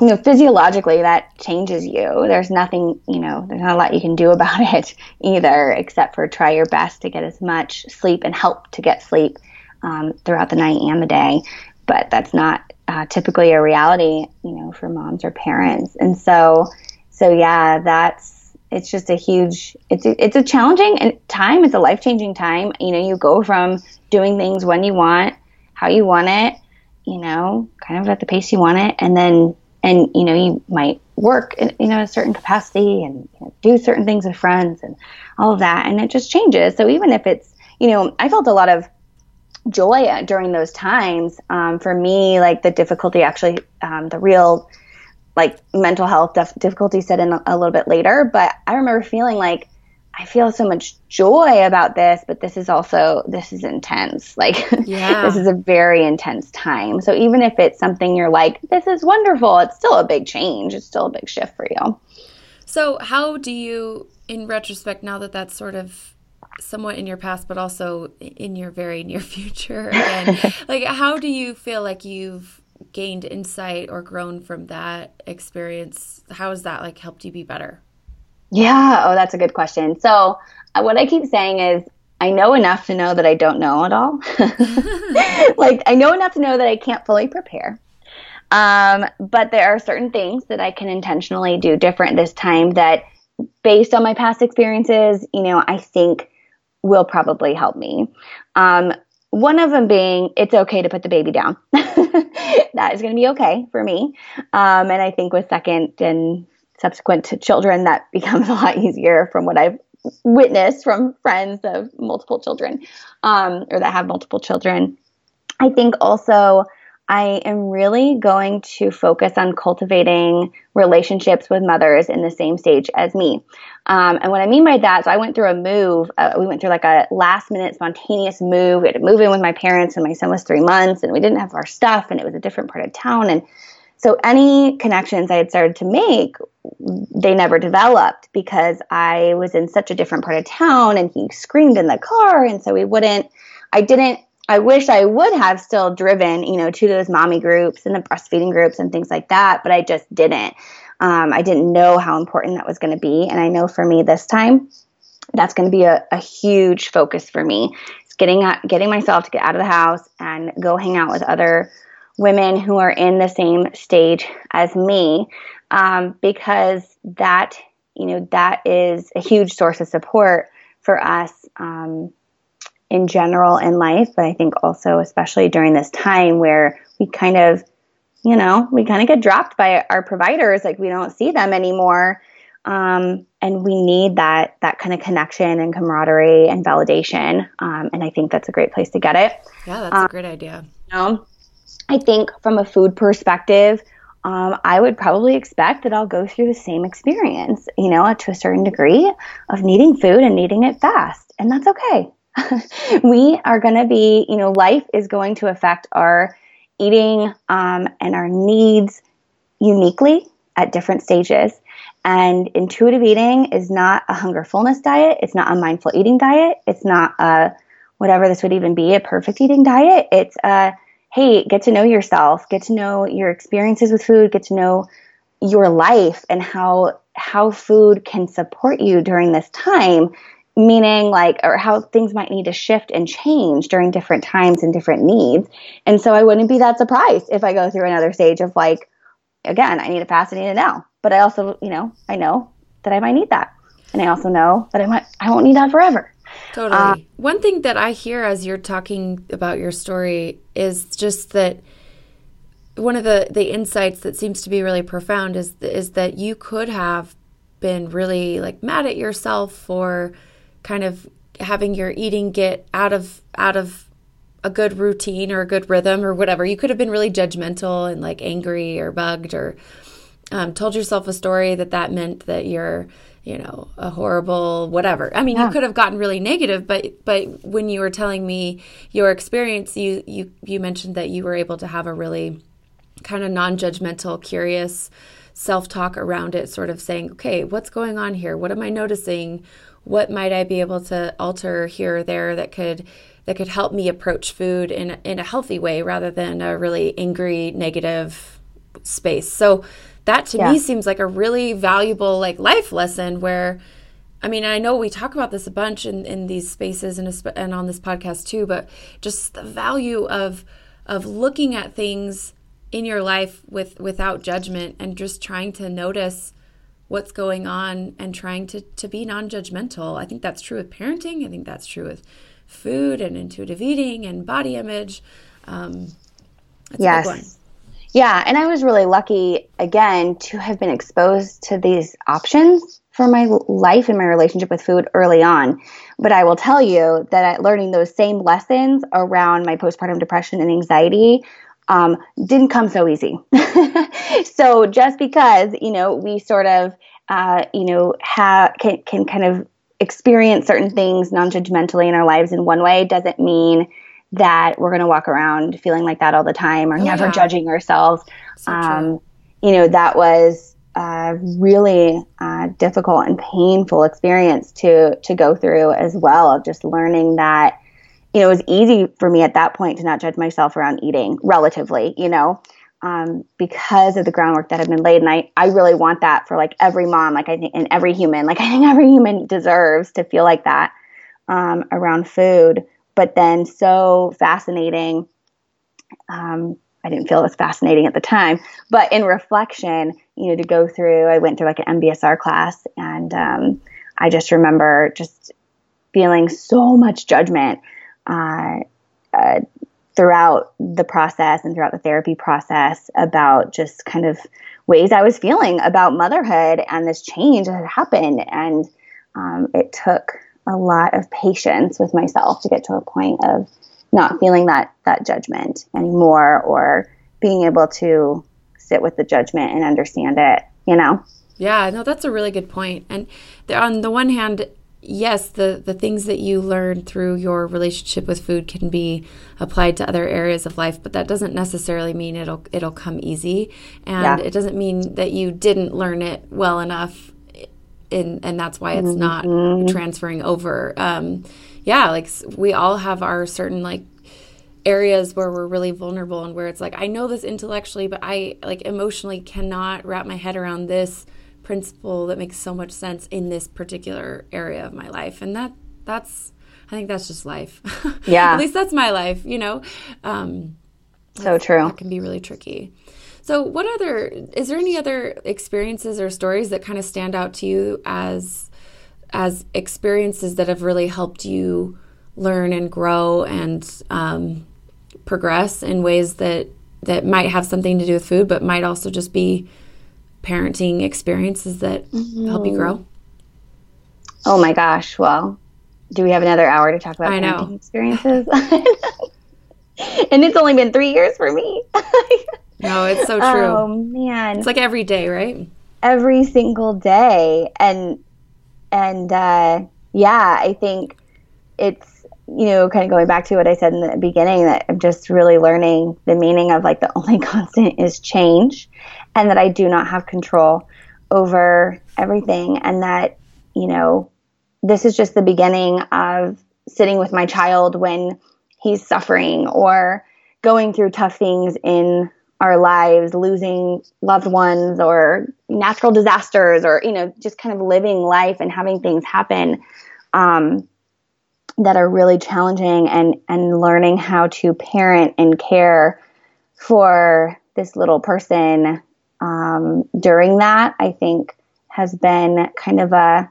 S2: you know physiologically that changes you. There's nothing you know there's not a lot you can do about it either except for try your best to get as much sleep and help to get sleep um, throughout the night and the day. But that's not uh, typically a reality you know for moms or parents. And so so yeah that's it's just a huge it's a, it's a challenging time it's a life-changing time. You know you go from doing things when you want how you want it you know kind of at the pace you want it and then and you know you might work in you know a certain capacity and you know, do certain things with friends and all of that and it just changes. So even if it's you know i felt a lot of joy during those times. Um, for me like the difficulty actually um, the real like mental health def- difficulty set in a, a little bit later but i remember feeling like I feel so much joy about this, but this is also this is intense. Like yeah. this is a very intense time. So even if it's something you're like, this is wonderful, it's still a big change. It's still a big shift for you.
S1: So how do you, in retrospect, now that that's sort of somewhat in your past, but also in your very near future again, like how do you feel like you've gained insight or grown from that experience? How has that like helped you be better?
S2: Yeah. Oh, that's a good question. So, uh, what I keep saying is, I know enough to know that I don't know it all. like, I know enough to know that I can't fully prepare. Um, but there are certain things that I can intentionally do different this time that, based on my past experiences, you know, I think will probably help me. Um, one of them being it's okay to put the baby down. that is going to be okay for me. Um, and I think with second and subsequent children, that becomes a lot easier from what I've witnessed from friends of multiple children um, or that have multiple children. I think also I am really going to focus on cultivating relationships with mothers in the same stage as me. Um, and what I mean by that, so I went through a move. Uh, we went through like a last minute spontaneous move. We had to move in with my parents, and my son was three months, and we didn't have our stuff, and it was a different part of town. And so any connections I had started to make, they never developed because I was in such a different part of town and he screamed in the car. And so we wouldn't, I didn't, I wish I would have still driven, you know, to those mommy groups and the breastfeeding groups and things like that, but I just didn't. Um, I didn't know how important that was going to be. And I know for me this time, that's going to be a, a huge focus for me. It's getting, getting myself to get out of the house and go hang out with other women who are in the same stage as me um, because that you know that is a huge source of support for us um, in general in life but i think also especially during this time where we kind of you know we kind of get dropped by our providers like we don't see them anymore um, and we need that that kind of connection and camaraderie and validation um, and i think that's a great place to get it
S1: yeah that's a um, great idea
S2: you know I think from a food perspective, um, I would probably expect that I'll go through the same experience, you know, to a certain degree of needing food and needing it fast. And that's okay. we are going to be, you know, life is going to affect our eating um, and our needs uniquely at different stages. And intuitive eating is not a hunger fullness diet. It's not a mindful eating diet. It's not a whatever this would even be a perfect eating diet. It's a hey, get to know yourself, get to know your experiences with food, get to know your life and how how food can support you during this time meaning like or how things might need to shift and change during different times and different needs. And so i wouldn't be that surprised if i go through another stage of like again i need a fast i need it now. But i also you know i know that i might need that. And i also know that i might i won't need that forever.
S1: Totally. Uh, One thing that I hear as you're talking about your story is just that one of the, the insights that seems to be really profound is is that you could have been really like mad at yourself for kind of having your eating get out of out of a good routine or a good rhythm or whatever. You could have been really judgmental and like angry or bugged or um, told yourself a story that that meant that you're you know, a horrible whatever. I mean, yeah. you could have gotten really negative, but but when you were telling me your experience, you you you mentioned that you were able to have a really kind of non-judgmental, curious self-talk around it, sort of saying, "Okay, what's going on here? What am I noticing? What might I be able to alter here or there that could that could help me approach food in in a healthy way rather than a really angry negative space so that to yeah. me seems like a really valuable like life lesson where I mean, I know we talk about this a bunch in, in these spaces and, and on this podcast too, but just the value of of looking at things in your life with without judgment and just trying to notice what's going on and trying to to be non-judgmental. I think that's true with parenting. I think that's true with food and intuitive eating and body image. Um,
S2: yes. Yeah, and I was really lucky again to have been exposed to these options for my life and my relationship with food early on. But I will tell you that learning those same lessons around my postpartum depression and anxiety um, didn't come so easy. so just because you know we sort of uh, you know have can, can kind of experience certain things non-judgmentally in our lives in one way doesn't mean that we're going to walk around feeling like that all the time or oh, never yeah. judging ourselves. So um, you know, that was a really uh, difficult and painful experience to to go through as well. Of just learning that, you know, it was easy for me at that point to not judge myself around eating, relatively, you know. Um, because of the groundwork that had been laid. And I, I really want that for like every mom, like I think, and every human, like I think every human deserves to feel like that um, around food but then so fascinating. Um, I didn't feel was fascinating at the time, but in reflection, you know, to go through, I went through like an MBSR class, and um, I just remember just feeling so much judgment uh, uh, throughout the process and throughout the therapy process about just kind of ways I was feeling about motherhood and this change that had happened, and um, it took a lot of patience with myself to get to a point of not feeling that that judgment anymore or being able to sit with the judgment and understand it you know
S1: yeah no that's a really good point. point and on the one hand yes the the things that you learn through your relationship with food can be applied to other areas of life but that doesn't necessarily mean it'll it'll come easy and yeah. it doesn't mean that you didn't learn it well enough and and that's why it's not mm-hmm. transferring over. Um, yeah, like we all have our certain like areas where we're really vulnerable and where it's like I know this intellectually, but I like emotionally cannot wrap my head around this principle that makes so much sense in this particular area of my life, and that that's I think that's just life.
S2: Yeah,
S1: at least that's my life. You know. Um,
S2: so true.
S1: That can be really tricky. So, what other is there any other experiences or stories that kind of stand out to you as as experiences that have really helped you learn and grow and um, progress in ways that that might have something to do with food, but might also just be parenting experiences that mm-hmm. help you grow?
S2: Oh my gosh! Well, do we have another hour to talk about I parenting know. experiences? and it's only been three years for me.
S1: No, it's so true.
S2: Oh man.
S1: It's like every day, right?
S2: Every single day. And and uh yeah, I think it's you know, kind of going back to what I said in the beginning that I'm just really learning the meaning of like the only constant is change and that I do not have control over everything and that, you know, this is just the beginning of sitting with my child when he's suffering or going through tough things in our lives, losing loved ones or natural disasters or, you know, just kind of living life and having things happen um, that are really challenging and, and learning how to parent and care for this little person um, during that, I think has been kind of a,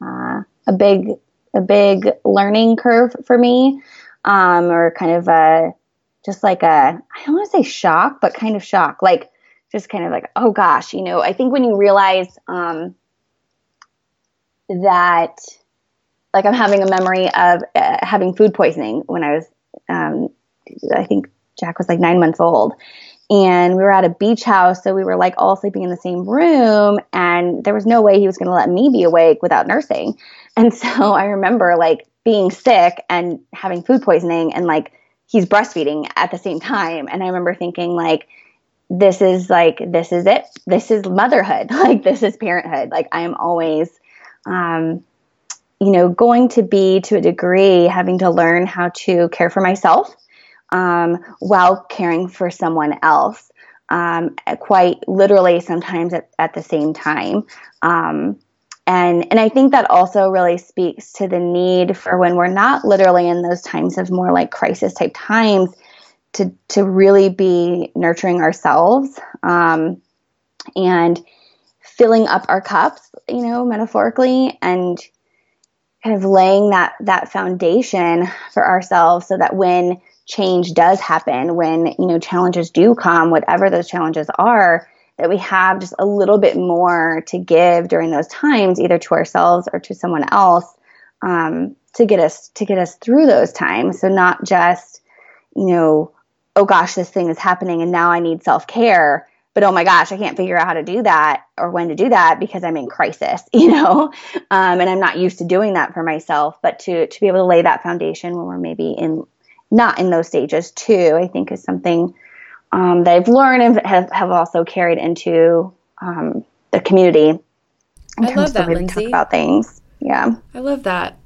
S2: uh, a big, a big learning curve for me, um, or kind of a, just like a, I don't want to say shock, but kind of shock. Like, just kind of like, oh gosh, you know, I think when you realize um, that, like, I'm having a memory of uh, having food poisoning when I was, um, I think Jack was like nine months old. And we were at a beach house, so we were like all sleeping in the same room, and there was no way he was going to let me be awake without nursing. And so I remember like being sick and having food poisoning and like he's breastfeeding at the same time. And I remember thinking like, this is like, this is it. This is motherhood. Like this is parenthood. Like I am always, um, you know, going to be to a degree having to learn how to care for myself um, while caring for someone else. Um, quite literally, sometimes at, at the same time. Um, and and I think that also really speaks to the need for when we're not literally in those times of more like crisis type times to to really be nurturing ourselves um, and filling up our cups, you know, metaphorically, and kind of laying that that foundation for ourselves so that when change does happen, when you know challenges do come, whatever those challenges are, that we have just a little bit more to give during those times, either to ourselves or to someone else, um, to get us to get us through those times. So not just, you know, oh gosh, this thing is happening and now I need self care. But oh my gosh, I can't figure out how to do that or when to do that because I'm in crisis, you know, um, and I'm not used to doing that for myself. But to to be able to lay that foundation when we're maybe in not in those stages too, I think is something um, that I've learned and have, have also carried into um, the community in
S1: I terms love that, of Lindsay.
S2: talk about things. Yeah,
S1: I love that.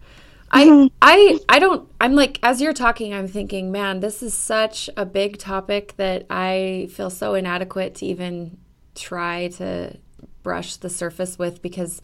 S1: I I I don't I'm like as you're talking I'm thinking man this is such a big topic that I feel so inadequate to even try to brush the surface with because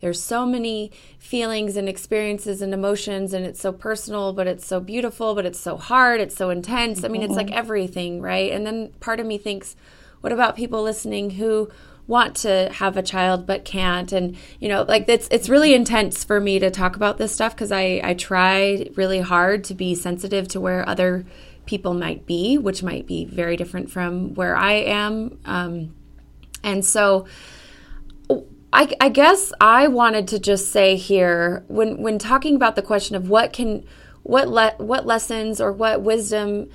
S1: there's so many feelings and experiences and emotions and it's so personal but it's so beautiful but it's so hard it's so intense. I mean it's like mm-hmm. everything right? And then part of me thinks what about people listening who want to have a child but can't? And you know like it's it's really intense for me to talk about this stuff because i i try really hard to be sensitive to where other people might be which might be very different from where i am. Um, and so I, I guess I wanted to just say here when when talking about the question of what can what le- what lessons or what wisdom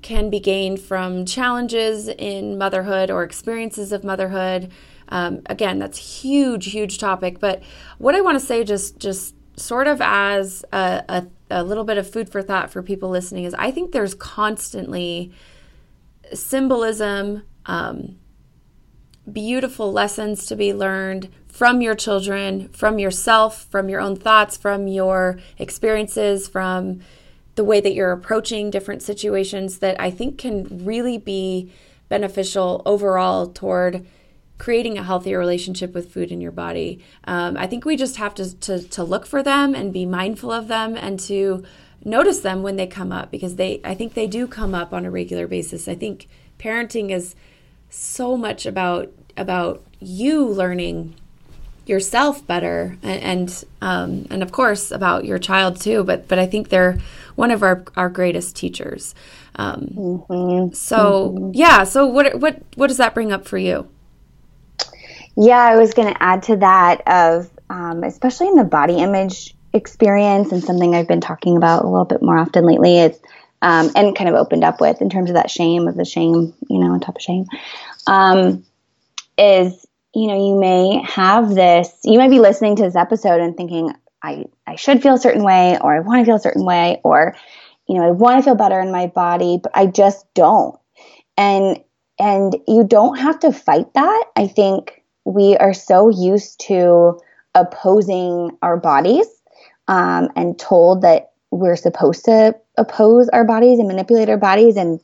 S1: can be gained from challenges in motherhood or experiences of motherhood. Um, again, that's huge, huge topic. But what I want to say, just just sort of as a, a, a little bit of food for thought for people listening, is I think there's constantly symbolism. Um, beautiful lessons to be learned from your children, from yourself, from your own thoughts, from your experiences, from the way that you're approaching different situations that I think can really be beneficial overall toward creating a healthier relationship with food in your body. Um, I think we just have to, to, to look for them and be mindful of them and to notice them when they come up because they I think they do come up on a regular basis. I think parenting is so much about about you learning yourself better and and, um, and of course about your child too but but I think they're one of our our greatest teachers um, mm-hmm. so mm-hmm. yeah so what what what does that bring up for you
S2: yeah I was going to add to that of um, especially in the body image experience and something I've been talking about a little bit more often lately is um, and kind of opened up with in terms of that shame of the shame you know on top of shame um, is you know, you may have this, you might be listening to this episode and thinking, I, I should feel a certain way, or I want to feel a certain way, or, you know, I want to feel better in my body, but I just don't. And, and you don't have to fight that. I think we are so used to opposing our bodies um, and told that we're supposed to oppose our bodies and manipulate our bodies and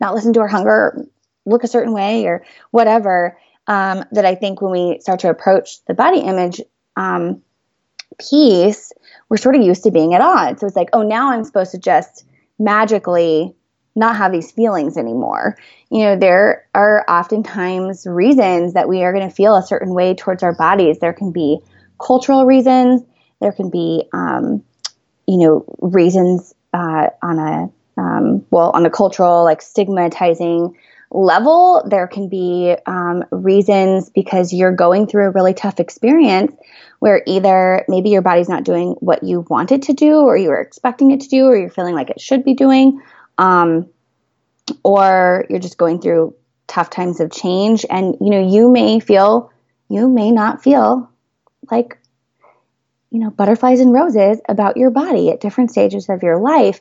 S2: not listen to our hunger, look a certain way, or whatever um, that I think when we start to approach the body image um, piece, we're sort of used to being at odds. So it's like, oh, now I'm supposed to just magically not have these feelings anymore. You know, there are oftentimes reasons that we are going to feel a certain way towards our bodies. There can be cultural reasons, there can be, um, you know, reasons uh, on a um, well, on a cultural like stigmatizing level, there can be um, reasons because you're going through a really tough experience where either maybe your body's not doing what you want it to do or you were expecting it to do or you're feeling like it should be doing um, or you're just going through tough times of change. And you know you may feel you may not feel like you know butterflies and roses about your body at different stages of your life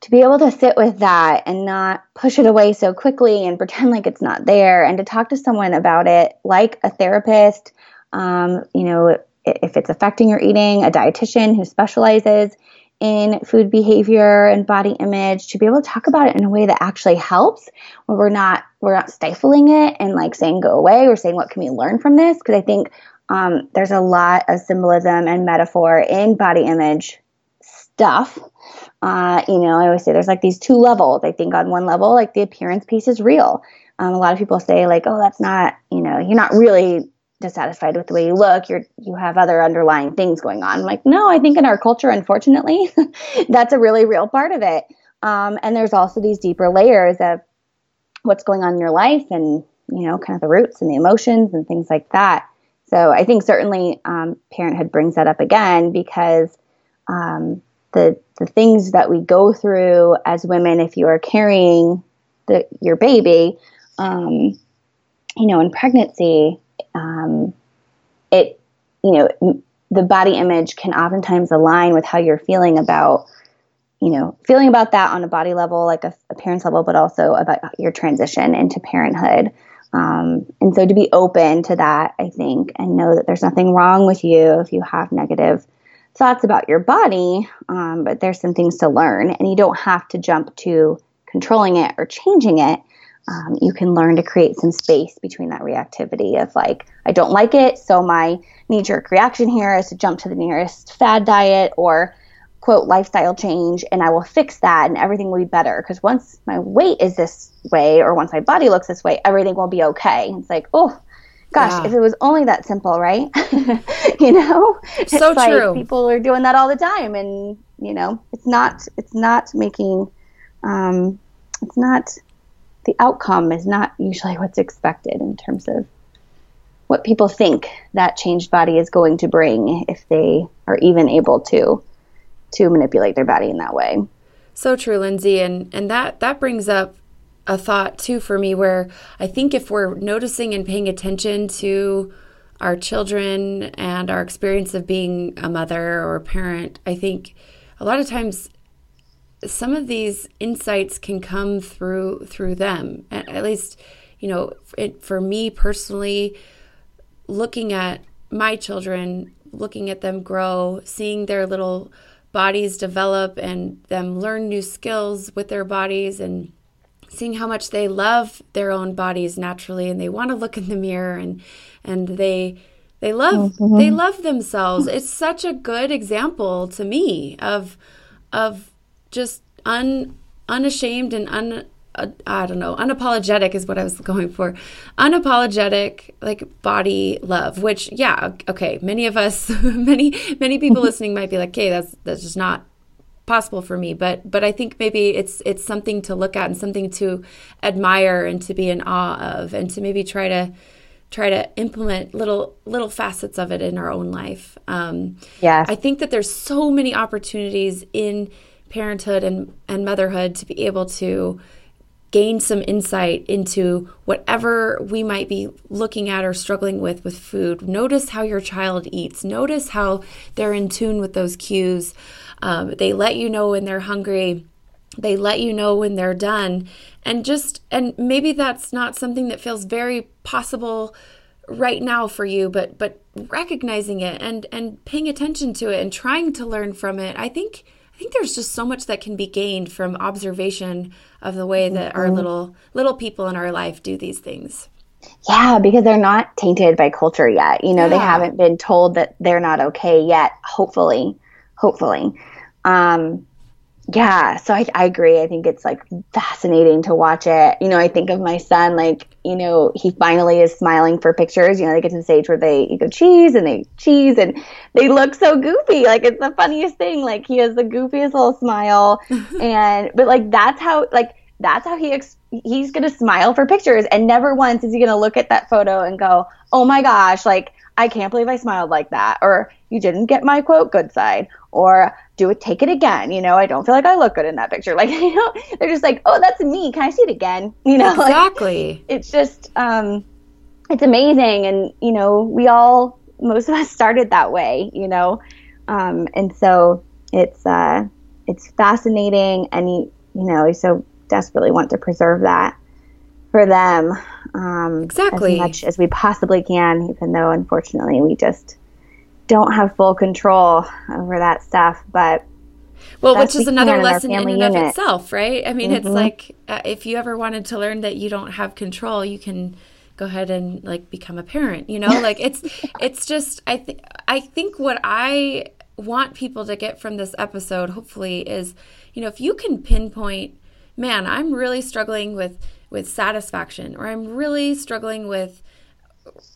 S2: to be able to sit with that and not push it away so quickly and pretend like it's not there and to talk to someone about it like a therapist um, you know if it's affecting your eating, a dietitian who specializes in food behavior and body image to be able to talk about it in a way that actually helps where we're not we're not stifling it and like saying go away or saying what can we learn from this? Because i think um, there's a lot of symbolism and metaphor in body image stuff. Uh, you know i always say there's like these two levels. I think on one level like the appearance piece is real. Um, a lot of people say like oh that's not you know you're not really dissatisfied with the way you look. You're you have other underlying things going on. I'm like no i think in our culture unfortunately that's a really real part of it. Um, and there's also these deeper layers of what's going on in your life and you know kind of the roots and the emotions and things like that. So i think certainly um, parenthood brings that up again because um, the the things that we go through as women if you are carrying the, your baby um, you know in pregnancy um, it, you know, the body image can oftentimes align with how you're feeling about, you know, feeling about that on a body level, like a appearance level, but also about your transition into parenthood. Um, and so to be open to that, I think, and know that there's nothing wrong with you if you have negative thoughts about your body, um, but there's some things to learn, and you don't have to jump to controlling it or changing it um, you can learn to create some space between that reactivity of like, I don't like it, so my knee jerk reaction here is to jump to the nearest fad diet or quote lifestyle change, and I will fix that and everything will be better. Because once my weight is this way or once my body looks this way, everything will be okay. It's like, oh, gosh, yeah. if it was only that simple, right? you know,
S1: so
S2: it's
S1: true.
S2: Like people are doing that all the time, and you know, it's not, it's not making, um, it's not the outcome is not usually what's expected in terms of what people think that changed body is going to bring if they are even able to to manipulate their body in that way.
S1: So true, Lindsay, and and that that brings up a thought too for me where I think if we're noticing and paying attention to our children and our experience of being a mother or a parent, I think a lot of times some of these insights can come through through them. At, least, you know, it, for me personally, looking at my children, looking at them grow, seeing their little bodies develop and them learn new skills with their bodies and seeing how much they love their own bodies naturally and they want to look in the mirror and and they they love mm-hmm. they love themselves it's such a good example to me of of just un unashamed and un uh, I don't know, unapologetic is what I was going for. Unapologetic, like body love, which, yeah, okay, many of us, many, many people listening might be like, okay, that's, that's just not possible for me. But, but I think maybe it's, it's something to look at and something to admire and to be in awe of and to maybe try to, try to implement little, little facets of it in our own life. Um,
S2: yeah.
S1: I think that there's so many opportunities in, parenthood and, and motherhood to be able to gain some insight into whatever we might be looking at or struggling with with food. Notice how your child eats. Notice how they're in tune with those cues. Um, they let you know when they're hungry. They let you know when they're done. And just, and maybe that's not something that feels very possible right now for you but but recognizing it and and paying attention to it and trying to learn from it i think I think there's just so much that can be gained from observation of the way that mm-hmm. our little little people in our life do these things.
S2: Yeah, because they're not tainted by culture yet. You know, yeah. they haven't been told that they're not okay yet. Hopefully, hopefully. Um, yeah, so I, I agree. I think it's like fascinating to watch it. You know, I think of my son, like, you know, he finally is smiling for pictures. You know, they get to the stage where they go cheese and they cheese and they look so goofy. Like, it's the funniest thing. Like, he has the goofiest little smile. and, but like, that's how, like, that's how he ex- he's going to smile for pictures. And never once is he going to look at that photo and go, oh my gosh, like, I can't believe I smiled like that. Or you didn't get my quote good side. Or do it, take it again. You know, I don't feel like I look good in that picture. Like, you know, they're just like, oh, that's me. Can I see it again? You know,
S1: exactly.
S2: Like, it's just, um, it's amazing. And, you know, we all, most of us started that way, you know? Um, and so it's, uh, it's fascinating and you, you know, I so desperately want to preserve that for them. Um,
S1: exactly.
S2: As much as we possibly can, even though unfortunately we just, don't have full control over that stuff, but
S1: well, which is another lesson in and unit. of itself, right? I mean, mm-hmm. it's like uh, if you ever wanted to learn that you don't have control, you can go ahead and like become a parent. You know, like it's it's just I think I think what I want people to get from this episode, hopefully, is you know if you can pinpoint, man, I'm really struggling with with satisfaction, or I'm really struggling with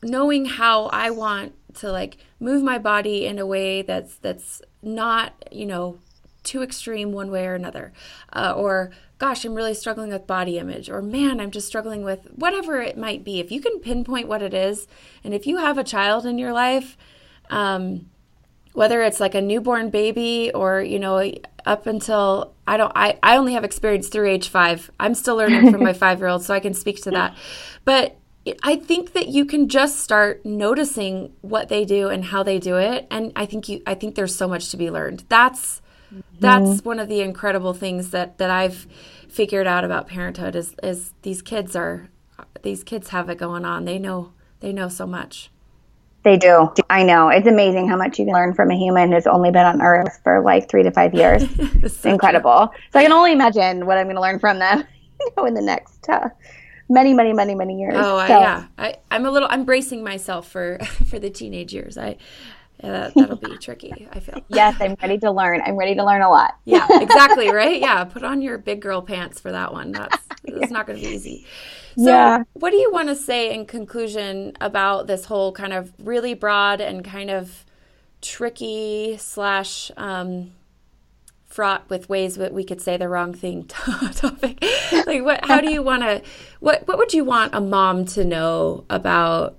S1: knowing how I want to like move my body in a way that's that's not you know too extreme one way or another. Uh, or gosh i'm really struggling with body image or man i'm just struggling with whatever it might be. If you can pinpoint what it is and if you have a child in your life um, whether it's like a newborn baby or you know up until i don't i, I only have experience through age five i'm still learning from my five year old so i can speak to that but I think that you can just start noticing what they do and how they do it and I think you I think there's so much to be learned. That's mm-hmm. that's one of the incredible things that that I've figured out about parenthood is is these kids are these kids have it going on. They know they know so much.
S2: They do. I know. It's amazing how much you can learn from a human who's only been on Earth for like three to five years. it's incredible. True. So I can only imagine what I'm going to learn from them you know, in the next uh, many, many, many, many years.
S1: Oh, so. yeah. I, I'm a little. I'm bracing myself for for the teenage years. I. Yeah, that, will be tricky. I feel.
S2: Yes, I'm ready to learn. I'm ready to learn a lot.
S1: yeah, exactly. Right. Yeah, put on your big girl pants for that one. That's it's not going to be easy. So, yeah. what do you want to say in conclusion about this whole kind of really broad and kind of tricky slash um, fraught with ways that we could say the wrong thing topic like what how do you want to what what would you want a mom to know about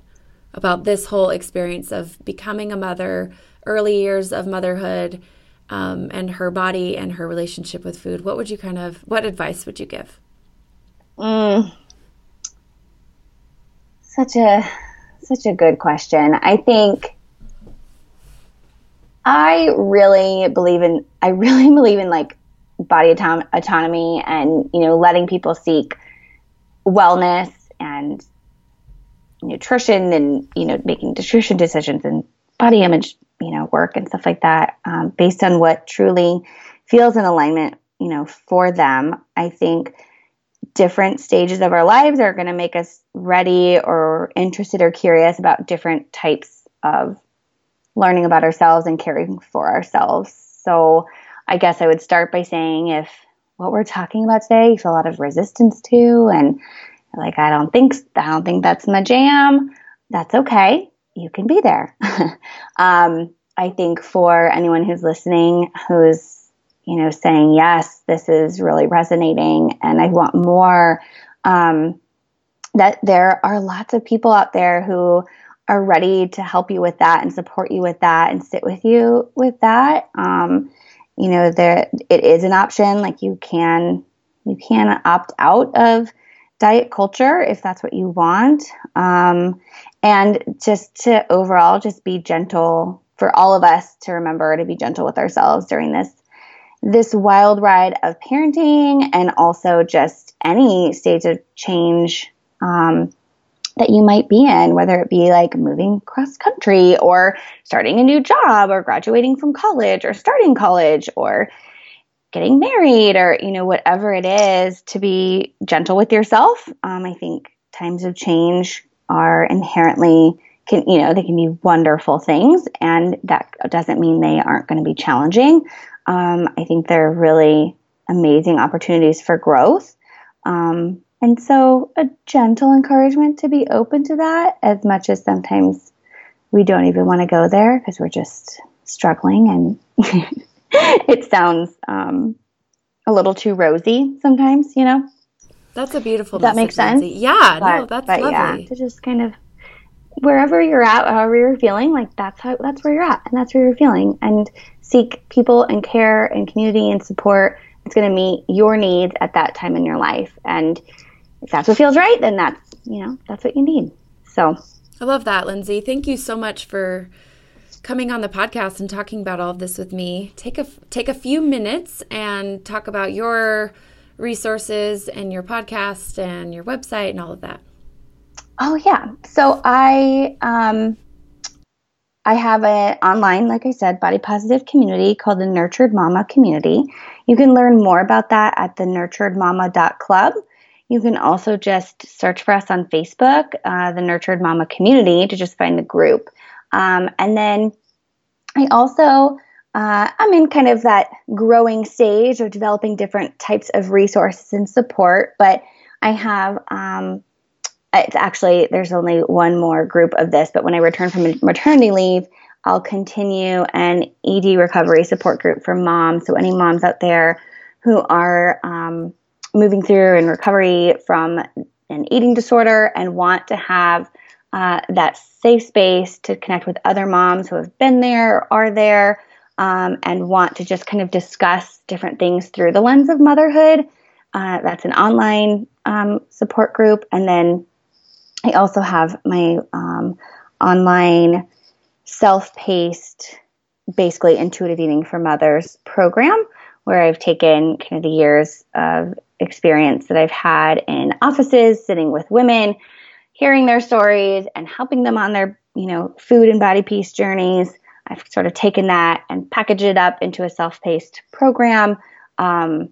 S1: about this whole experience of becoming a mother early years of motherhood um, and her body and her relationship with food what would you kind of what advice would you give mm.
S2: such a such a good question i think I really believe in I really believe in like body autom- autonomy and you know letting people seek wellness and nutrition and you know making nutrition decisions and body image you know work and stuff like that um, based on what truly feels in alignment you know for them i think different stages of our lives are going to make us ready or interested or curious about different types of learning about ourselves and caring for ourselves. So I guess I would start by saying if what we're talking about today you feel a lot of resistance to and like I don't think I don't think that's my jam, that's okay. You can be there. um, I think for anyone who's listening who's you know saying yes, this is really resonating and I want more um, that there are lots of people out there who are ready to help you with that and support you with that and sit with you with that. Um, you know, there it is an option. Like you can you can opt out of diet culture if that's what you want. Um, and just to overall just be gentle for all of us to remember to be gentle with ourselves during this this wild ride of parenting and also just any stage of change um, that you might be in, whether it be like moving cross country or starting a new job or graduating from college or starting college or getting married or, you know, whatever it is to be gentle with yourself. Um, I think times of change are inherently can you know they can be wonderful things and that doesn't mean they aren't going to be challenging um, i think they're really amazing opportunities for growth um, and so, a gentle encouragement to be open to that, as much as sometimes we don't even want to go there because we're just struggling and it sounds um, a little too rosy sometimes, you know?
S1: That's a beautiful
S2: That makes sense.
S1: Nancy. Yeah, but, no, that's lovely. Yeah,
S2: to just kind of wherever you're at, however you're feeling, like that's how that's where you're at and that's where you're feeling. And seek people and care and community and support. It's going to meet your needs at that time in your life. And if that's what feels right, then that's, you know, that's what you need. So
S1: I love that, Lindsay. Thank you so much for coming on the podcast and talking about all of this with me. Take a take a few minutes and talk about your resources and your podcast and your website and all of that.
S2: Oh yeah. So I um I have an online, like I said, body positive community called the Nurtured Mama Community. You can learn more about that at the nurturedmama.club. You can also just search for us on Facebook, uh, the Nurtured Mama Community, to just find the group. Um, and then I also uh, I'm in kind of that growing stage of developing different types of resources and support, but I have um, it's actually there's only one more group of this, but when I return from maternity leave, I'll continue an ED recovery support group for moms. So any moms out there who are um, moving through in recovery from an eating disorder and want to have uh, that safe space to connect with other moms who have been there or are there um, and want to just kind of discuss different things through the lens of motherhood. Uh, that's an online um, support group. And then I also have my um, online self paced, basically intuitive eating for mothers program, where I've taken kind of the years of experience that I've had in offices, sitting with women, hearing their stories, and helping them on their you know food and body peace journeys. I've sort of taken that and packaged it up into a self-paced program um,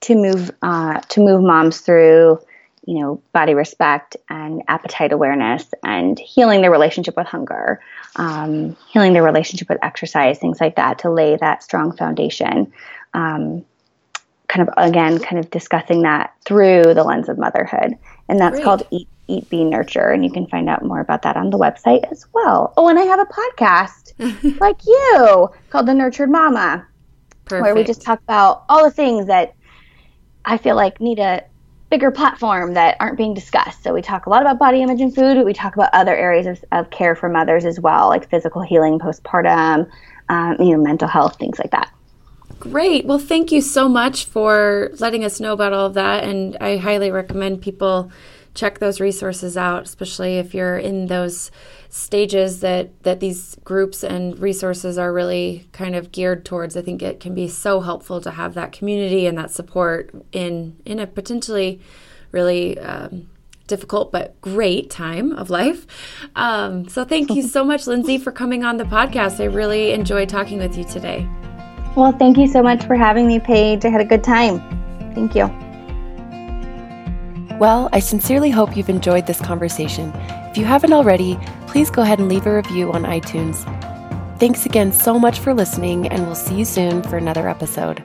S2: to move uh, to move moms through, you know, body respect and appetite awareness and healing their relationship with hunger, um, healing their relationship with exercise, things like that, to lay that strong foundation. Um, kind of again, kind of discussing that through the lens of motherhood, and that's Great. called Eat Eat, Be, Nurture. And you can find out more about that on the website as well. Oh, and I have a podcast like you called The Nurtured Mama, Perfect. where we just talk about all the things that I feel like need a bigger platform that aren't being discussed. So we talk a lot about body image and food, but we talk about other areas of, of care for mothers as well, like physical healing postpartum, um, you know, mental health, things like that.
S1: Great. Well, thank you so much for letting us know about all of that. And I highly recommend people check those resources out, especially if you're in those stages that that these groups and resources are really kind of geared towards. I think it can be so helpful to have that community and that support in in a potentially really um, difficult but great time of life. Um, so thank you so much, Lindsay, for coming on the podcast. I really enjoyed talking with you today.
S2: Well, thank you so much for having me, Paige. I had a good time. Thank you.
S3: Well, I sincerely hope you've enjoyed this conversation. If you haven't already, please go ahead and leave a review on iTunes. Thanks again so much for listening, and we'll see you soon for another episode.